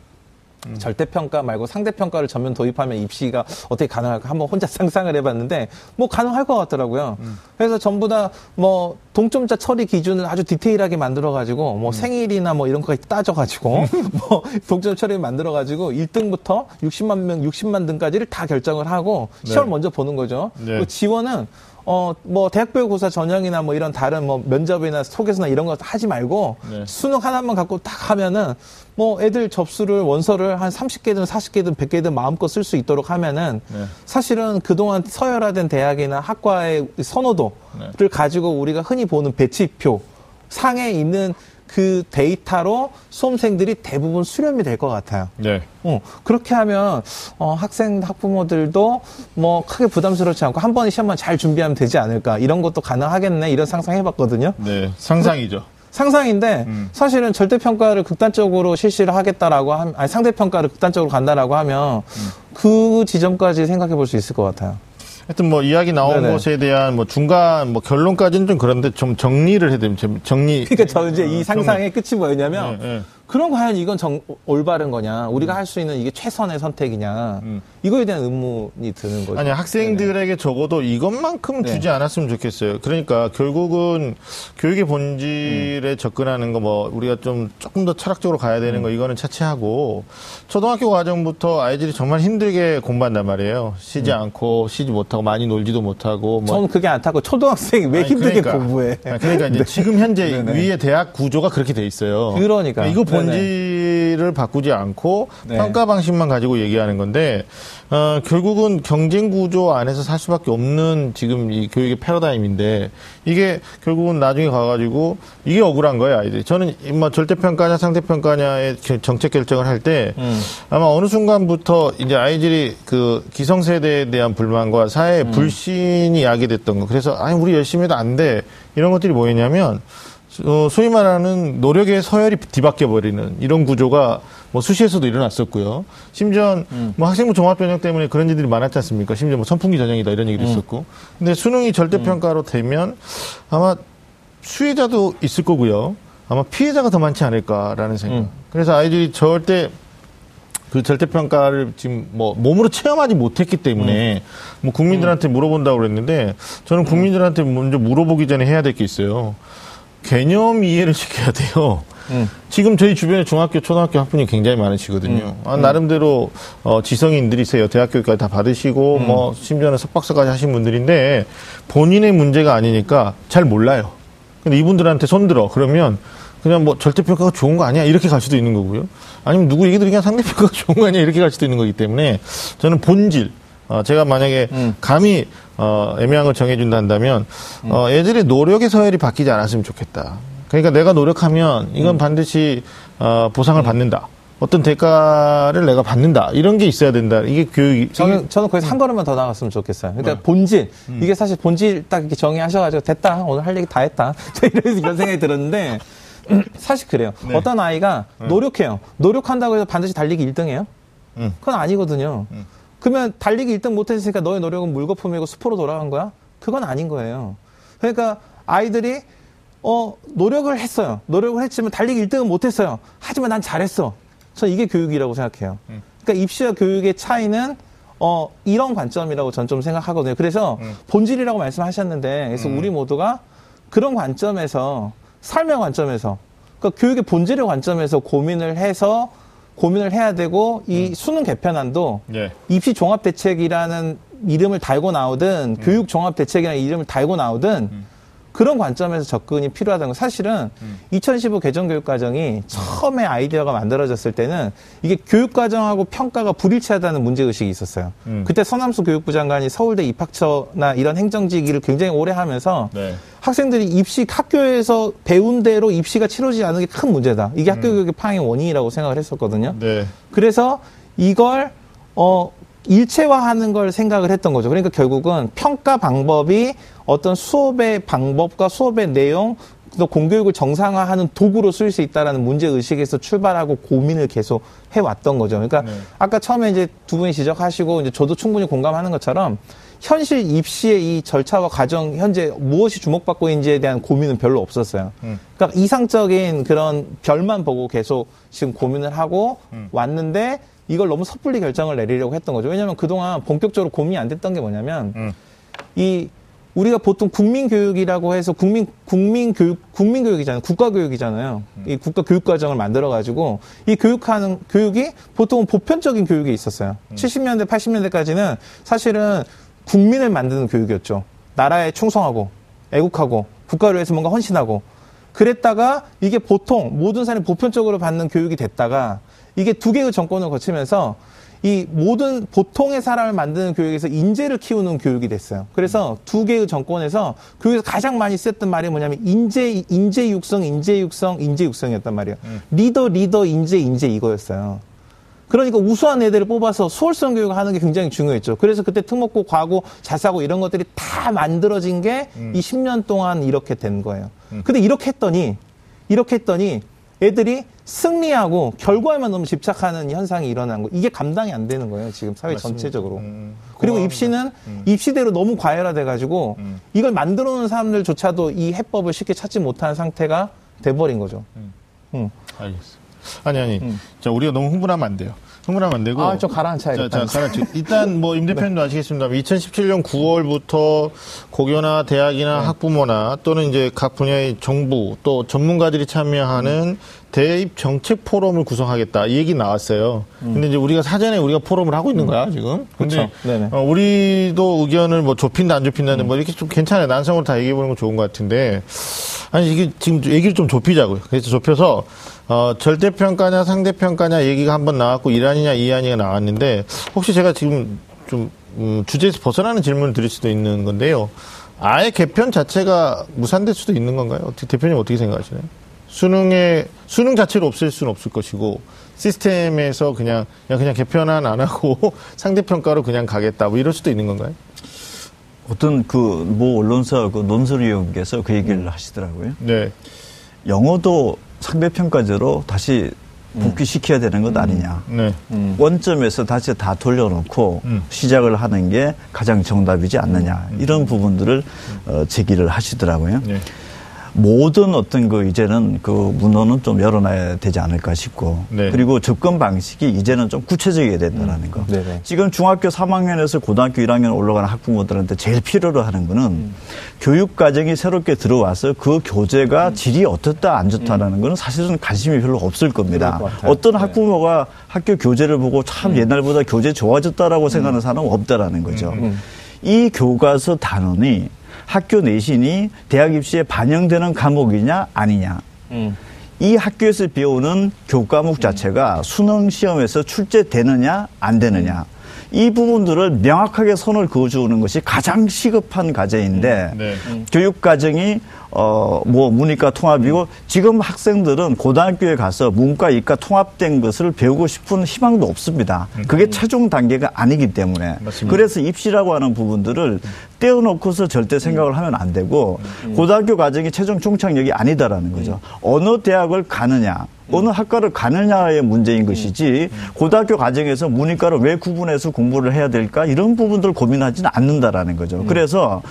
음. 절대평가 말고 상대평가를 전면 도입하면 입시가 어떻게 가능할까 한번 혼자 상상을 해봤는데 뭐 가능할 것 같더라고요. 음. 그래서 전부 다 뭐 동점자 처리 기준을 아주 디테일하게 만들어가지고 뭐 음. 생일이나 뭐 이런 거까지 따져가지고 뭐 동점 처리 만들어가지고 1등부터 60만 명, 60만 등까지를 다 결정을 하고 네. 시험을 먼저 보는 거죠. 네. 그 지원은 어, 뭐, 대학별 고사 전형이나 뭐 이런 다른 뭐 면접이나 소개서나 이런 거 하지 말고 네. 수능 하나만 갖고 딱 하면은 뭐 애들 접수를 원서를 한 30개든 40개든 100개든 마음껏 쓸 수 있도록 하면은 네. 사실은 그동안 서열화된 대학이나 학과의 선호도를 네. 가지고 우리가 흔히 보는 배치표 상에 있는 그 데이터로 수험생들이 대부분 수렴이 될 것 같아요. 네. 어, 그렇게 하면 어, 학생 학부모들도 뭐 크게 부담스럽지 않고 한 번에 시험만 잘 준비하면 되지 않을까 이런 것도 가능하겠네 이런 상상해봤거든요. 네, 상상이죠. 상상인데 음. 사실은 절대 평가를 극단적으로 실시를 하겠다라고 하면 아니 상대 평가를 극단적으로 간다라고 하면 음. 그 지점까지 생각해 볼 수 있을 것 같아요. 하여튼 뭐 이야기 나온 네네. 것에 대한 뭐 중간 뭐 결론까지는 좀 그런데 좀 정리를 해드리면 정리. 그러니까 저 이제 이 어, 상상의 끝이 뭐였냐면 네, 네. 그럼 과연 이건 정, 올바른 거냐? 우리가 음. 할수 있는 이게 최선의 선택이냐? 음. 이거에 대한 의문이 드는 거죠. 아니 학생들에게 네네. 적어도 이것만큼 네. 주지 않았으면 좋겠어요. 그러니까 결국은 교육의 본질에 음. 접근하는 거 뭐 우리가 좀 조금 더 철학적으로 가야 되는 거 음. 이거는 차치하고 초등학교 과정부터 아이들이 정말 힘들게 공부한단 말이에요. 쉬지 음. 않고 쉬지 못하고 많이 놀지도 못하고. 뭐. 저는 그게 안타고 초등학생이 왜 아니, 힘들게 그러니까, 공부해? 그러니까 이제 네. 지금 현재 위에 대학 구조가 그렇게 돼 있어요. 그러니까, 그러니까 이거 본질 을 네네. 바꾸지 않고 네. 평가 방식만 가지고 얘기하는 건데 어, 결국은 경쟁 구조 안에서 살 수밖에 없는 지금 이 교육의 패러다임인데 이게 결국은 나중에 가가지고 이게 억울한 거예요 아이들이. 저는 뭐 절대평가냐 상대평가냐의 정책 결정을 할때 음. 아마 어느 순간부터 이제 아이들이 그 기성세대에 대한 불만과 사회의 음. 불신이 야기됐던 거. 그래서 아니 우리 열심히 해도 안 돼. 이런 것들이 뭐였냐면 어, 소위 말하는 노력의 서열이 뒤바뀌어 버리는 이런 구조가 뭐 수시에서도 일어났었고요. 심지어 음. 뭐 학생부 종합 전형 때문에 그런 일들이 많았지 않습니까? 심지어 뭐 선풍기 전형이다 이런 얘기도 음. 있었고. 근데 수능이 절대 평가로 되면 아마 수혜자도 있을 거고요. 아마 피해자가 더 많지 않을까라는 생각. 음. 그래서 아이들이 절대 그그 절대평가를 지금 뭐 몸으로 체험하지 못했기 때문에 음. 뭐 국민들한테 음. 물어본다고 그랬는데 저는 국민들한테 먼저 물어보기 전에 해야 될 게 있어요. 개념 이해를 시켜야 돼요. 음. 지금 저희 주변에 중학교, 초등학교 학부모님 굉장히 많으시거든요. 음. 아, 나름대로 어, 지성인들이세요. 대학교까지 다 받으시고 음. 뭐 심지어는 석박사까지 하신 분들인데 본인의 문제가 아니니까 잘 몰라요. 근데 이분들한테 손들어 그러면 그냥 뭐 절대평가가 좋은 거 아니야 이렇게 갈 수도 있는 거고요. 아니면 누구 얘기 들으면 상대평가가 좋은 거 아니야 이렇게 갈 수도 있는 거기 때문에 저는 본질 어, 제가 만약에 음. 감히 어, 애매한 걸 정해준다 한다면 음. 어, 애들의 노력의 서열이 바뀌지 않았으면 좋겠다. 그러니까 내가 노력하면 이건 음. 반드시 어, 보상을 음. 받는다. 어떤 대가를 내가 받는다 이런 게 있어야 된다. 이게 교육이 저는 저는 거기서 한 걸음만 더 나갔으면 좋겠어요. 그러니까 네. 본질 음. 이게 사실 본질 딱 이렇게 정의하셔가지고 됐다 오늘 할 얘기 다 했다 이런 이런 생각이 들었는데 사실 그래요. 네. 어떤 아이가 음. 노력해요. 노력한다고 해서 반드시 달리기 1등해요? 음. 그건 아니거든요. 음. 그러면 달리기 1등 못했으니까 너의 노력은 물거품이고 수포로 돌아간 거야? 그건 아닌 거예요. 그러니까 아이들이 어 노력을 했어요. 노력을 했지만 달리기 1등은 못했어요. 하지만 난 잘했어. 저는 이게 교육이라고 생각해요. 음. 그러니까 입시와 교육의 차이는 어, 이런 관점이라고 전 좀 생각하거든요. 그래서 음. 본질이라고 말씀하셨는데, 그래서 음. 우리 모두가 그런 관점에서, 삶의 관점에서, 그러니까 교육의 본질의 관점에서 고민을 해서 고민을 해야 되고, 이 음. 수능 개편안도 예. 입시 종합 대책이라는 이름을 달고 나오든, 음. 교육 종합 대책이라는 이름을 달고 나오든, 음. 그런 관점에서 접근이 필요하다는 건 사실은 음. 2015 개정 교육 과정이 처음에 아이디어가 만들어졌을 때는 이게 교육 과정하고 평가가 불일치하다는 문제 의식이 있었어요. 음. 그때 서남수 교육부 장관이 서울대 입학처나 이런 행정직 일을 굉장히 오래 하면서 네. 학생들이 입시 학교에서 배운 대로 입시가 치러지지 않는 게큰 문제다. 이게 학교 음. 교육의 파행의 원인이라고 생각을 했었거든요. 네. 그래서 이걸 어 일체화하는 걸 생각을 했던 거죠. 그러니까 결국은 평가 방법이 어떤 수업의 방법과 수업의 내용, 또 공교육을 정상화하는 도구로 쓸 수 있다라는 문제 의식에서 출발하고 고민을 계속 해왔던 거죠. 그러니까 네. 아까 처음에 이제 두 분이 지적하시고 이제 저도 충분히 공감하는 것처럼 현실 입시의 이 절차와 과정 현재 무엇이 주목받고 있는지에 대한 고민은 별로 없었어요. 음. 그러니까 이상적인 그런 별만 보고 계속 지금 고민을 하고 음. 왔는데 이걸 너무 섣불리 결정을 내리려고 했던 거죠. 왜냐하면 그동안 본격적으로 고민이 안 됐던 게 뭐냐면 음. 이 우리가 보통 국민교육이라고 해서 국민 국민교육 국민교육이잖아요. 국가교육이잖아요. 음. 이 국가교육과정을 만들어 가지고 이 교육하는 교육이 보통은 보편적인 교육이 있었어요. 음. 70년대 80년대까지는 사실은 국민을 만드는 교육이었죠. 나라에 충성하고 애국하고 국가를 위해서 뭔가 헌신하고 그랬다가 이게 보통 모든 사람이 보편적으로 받는 교육이 됐다가 이게 두 개의 정권을 거치면서 이 모든 보통의 사람을 만드는 교육에서 인재를 키우는 교육이 됐어요. 그래서 두 개의 정권에서 교육에서 가장 많이 쓰였던 말이 뭐냐면 인재 인재 육성, 인재 육성, 인재 육성이었단 말이에요. 음. 리더, 리더, 인재, 인재 이거였어요. 그러니까 우수한 애들을 뽑아서 수월성 교육을 하는 게 굉장히 중요했죠. 그래서 그때 특목고, 과고, 자사고 이런 것들이 다 만들어진 게이 음. 10년 동안 이렇게 된 거예요. 음. 근데 이렇게 했더니 이렇게 했더니 애들이 승리하고 결과에만 너무 집착하는 현상이 일어난 거 이게 감당이 안 되는 거예요 지금 사회 맞습니다. 전체적으로 음, 그리고 입시는 음. 입시대로 너무 과열화돼 가지고 음. 이걸 만들어 놓은 사람들조차도 이 해법을 쉽게 찾지 못하는 상태가 돼버린 거죠 음. 음. 알겠습니다 아니 아니 음. 자 우리가 너무 흥분하면 안 돼요 흥분하면 안 되고. 아, 좀 가라앉혀야겠다. 자, 자, 가라앉혀. 일단 뭐, 임 대표님도 네. 아시겠습니다. 2017년 9월부터 고교나 대학이나 네. 학부모나 또는 이제 각 분야의 정부 또 전문가들이 참여하는 대입 정책 포럼을 구성하겠다. 이 얘기 나왔어요. 음. 근데 이제 우리가 사전에 우리가 포럼을 하고 있는 거야, 지금. 근데 어, 우리도 의견을 뭐 좁힌다, 안 좁힌다는 음. 뭐 이렇게 좀 괜찮아요. 난성으로 다 얘기해 보는 건 좋은 것 같은데. 아니, 이게 지금 얘기를 좀 좁히자고요. 그래서 좁혀서 어, 절대평가냐 상대평가냐 얘기가 한번 나왔고 이란이냐 이안이가 나왔는데 혹시 제가 지금 좀 음, 주제에서 벗어나는 질문을 드릴 수도 있는 건데요. 아예 개편 자체가 무산될 수도 있는 건가요? 어떻게 대표님 어떻게 생각하시나요? 수능에 수능 자체를 없앨 수는 없을 것이고 시스템에서 그냥 그냥, 그냥 개편안 안 하고 상대평가로 그냥 가겠다 뭐 이럴 수도 있는 건가요? 어떤 그 모 언론사 그 논설위원께서 그 얘기를 음. 하시더라고요. 네. 영어도 상대평가제로 다시 복귀시켜야 되는 것 음. 아니냐. 네. 음. 원점에서 다시 다 돌려놓고 음. 시작을 하는 게 가장 정답이지 않느냐. 음. 이런 부분들을 어, 제기를 하시더라고요. 네. 모든 어떤 그 이제는 그 문헌은 좀 열어놔야 되지 않을까 싶고 네. 그리고 접근 방식이 이제는 좀 구체적이어야 된다라는 거. 음. 지금 중학교 3학년에서 고등학교 1학년 올라가는 학부모들한테 제일 필요로 하는 거는 음. 교육 과정이 새롭게 들어와서 그 교재가 음. 질이 어떻다 안 좋다라는 음. 거는 사실은 관심이 별로 없을 겁니다. 어떤 네. 학부모가 학교 교재를 보고 참 음. 옛날보다 교재 좋아졌다라고 생각하는 사람은 없다라는 거죠. 이 교과서 단원이 학교 내신이 대학 입시에 반영되는 과목이냐 아니냐. 음. 이 학교에서 배우는 교과목 자체가 수능 시험에서 출제되느냐 안 되느냐. 이 부분들을 명확하게 선을 그어주는 것이 가장 시급한 과제인데 네. 교육 과정이 어, 뭐, 문이과 통합이고, 지금 학생들은 고등학교에 가서 문과, 이과 통합된 것을 배우고 싶은 희망도 없습니다. 그게 음. 최종 단계가 아니기 때문에. 맞습니다. 그래서 입시라고 하는 부분들을 떼어놓고서 절대 생각을 하면 안 되고, 음. 고등학교 과정이 최종 종착역이 아니다라는 거죠. 음. 어느 대학을 가느냐, 어느 학과를 가느냐의 문제인 것이지 고등학교 과정에서 문이과를 왜 구분해서 공부를 해야 될까 이런 부분들을 고민하지는 않는다라는 거죠. 그래서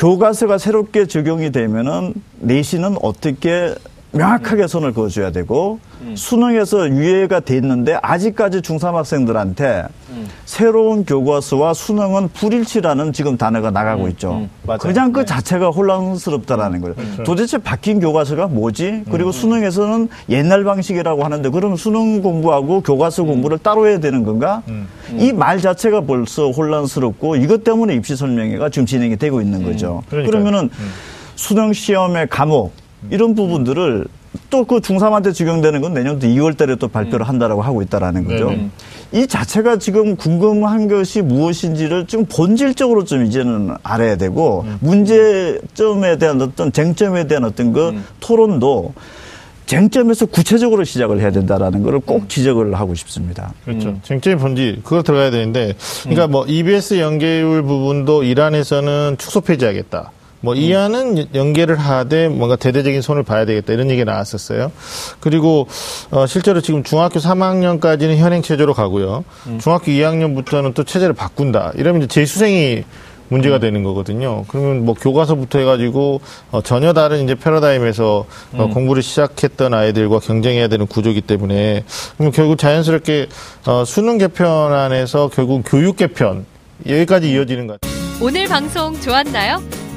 교과서가 새롭게 적용이 되면은 내신은 어떻게 명확하게 선을 그어줘야 되고 음. 수능에서 유예가 됐는데 아직까지 중3 학생들한테 음. 새로운 교과서와 수능은 불일치라는 지금 단어가 나가고 음. 있죠. 음. 그냥 그 네. 자체가 혼란스럽다라는 거예요. 그렇죠. 도대체 바뀐 교과서가 뭐지? 그리고 음. 수능에서는 옛날 방식이라고 하는데 그럼 수능 공부하고 교과서 공부를 따로 해야 되는 건가? 이 말 자체가 벌써 혼란스럽고 이것 때문에 입시 설명회가 지금 진행이 되고 있는 거죠. 그러면은 수능 시험의 과목 이런 부분들을 또 그 중3한테 적용되는 건 내년도 2월 달에 또 발표를 음. 한다라고 하고 있다라는 거죠. 네. 이 자체가 지금 궁금한 것이 무엇인지를 좀 본질적으로 좀 이제는 알아야 되고 음. 문제점에 대한 어떤 쟁점에 대한 어떤 그 음. 토론도 쟁점에서 구체적으로 시작을 해야 된다라는 것을 꼭 음. 지적을 하고 싶습니다. 그렇죠. 음. 쟁점의 본질 그거 들어가야 되는데 그러니까 음. 뭐 EBS 연계율 부분도 이란에서는 축소 폐지하겠다. 뭐 이하는 연계를 하되 뭔가 대대적인 손을 봐야 되겠다 이런 얘기가 나왔었어요. 그리고 어 실제로 지금 중학교 3학년까지는 현행 체제로 가고요. 음. 중학교 2학년부터는 또 체제를 바꾼다. 이러면 이제 재수생이 문제가 음. 되는 거거든요. 그러면 뭐 교과서부터 해가지고 어, 전혀 다른 이제 패러다임에서 어, 음. 공부를 시작했던 아이들과 경쟁해야 되는 구조기 때문에 그럼 결국 자연스럽게 어, 수능 개편 안에서 결국 교육 개편 여기까지 이어지는 것 같아요. 오늘 방송 좋았나요?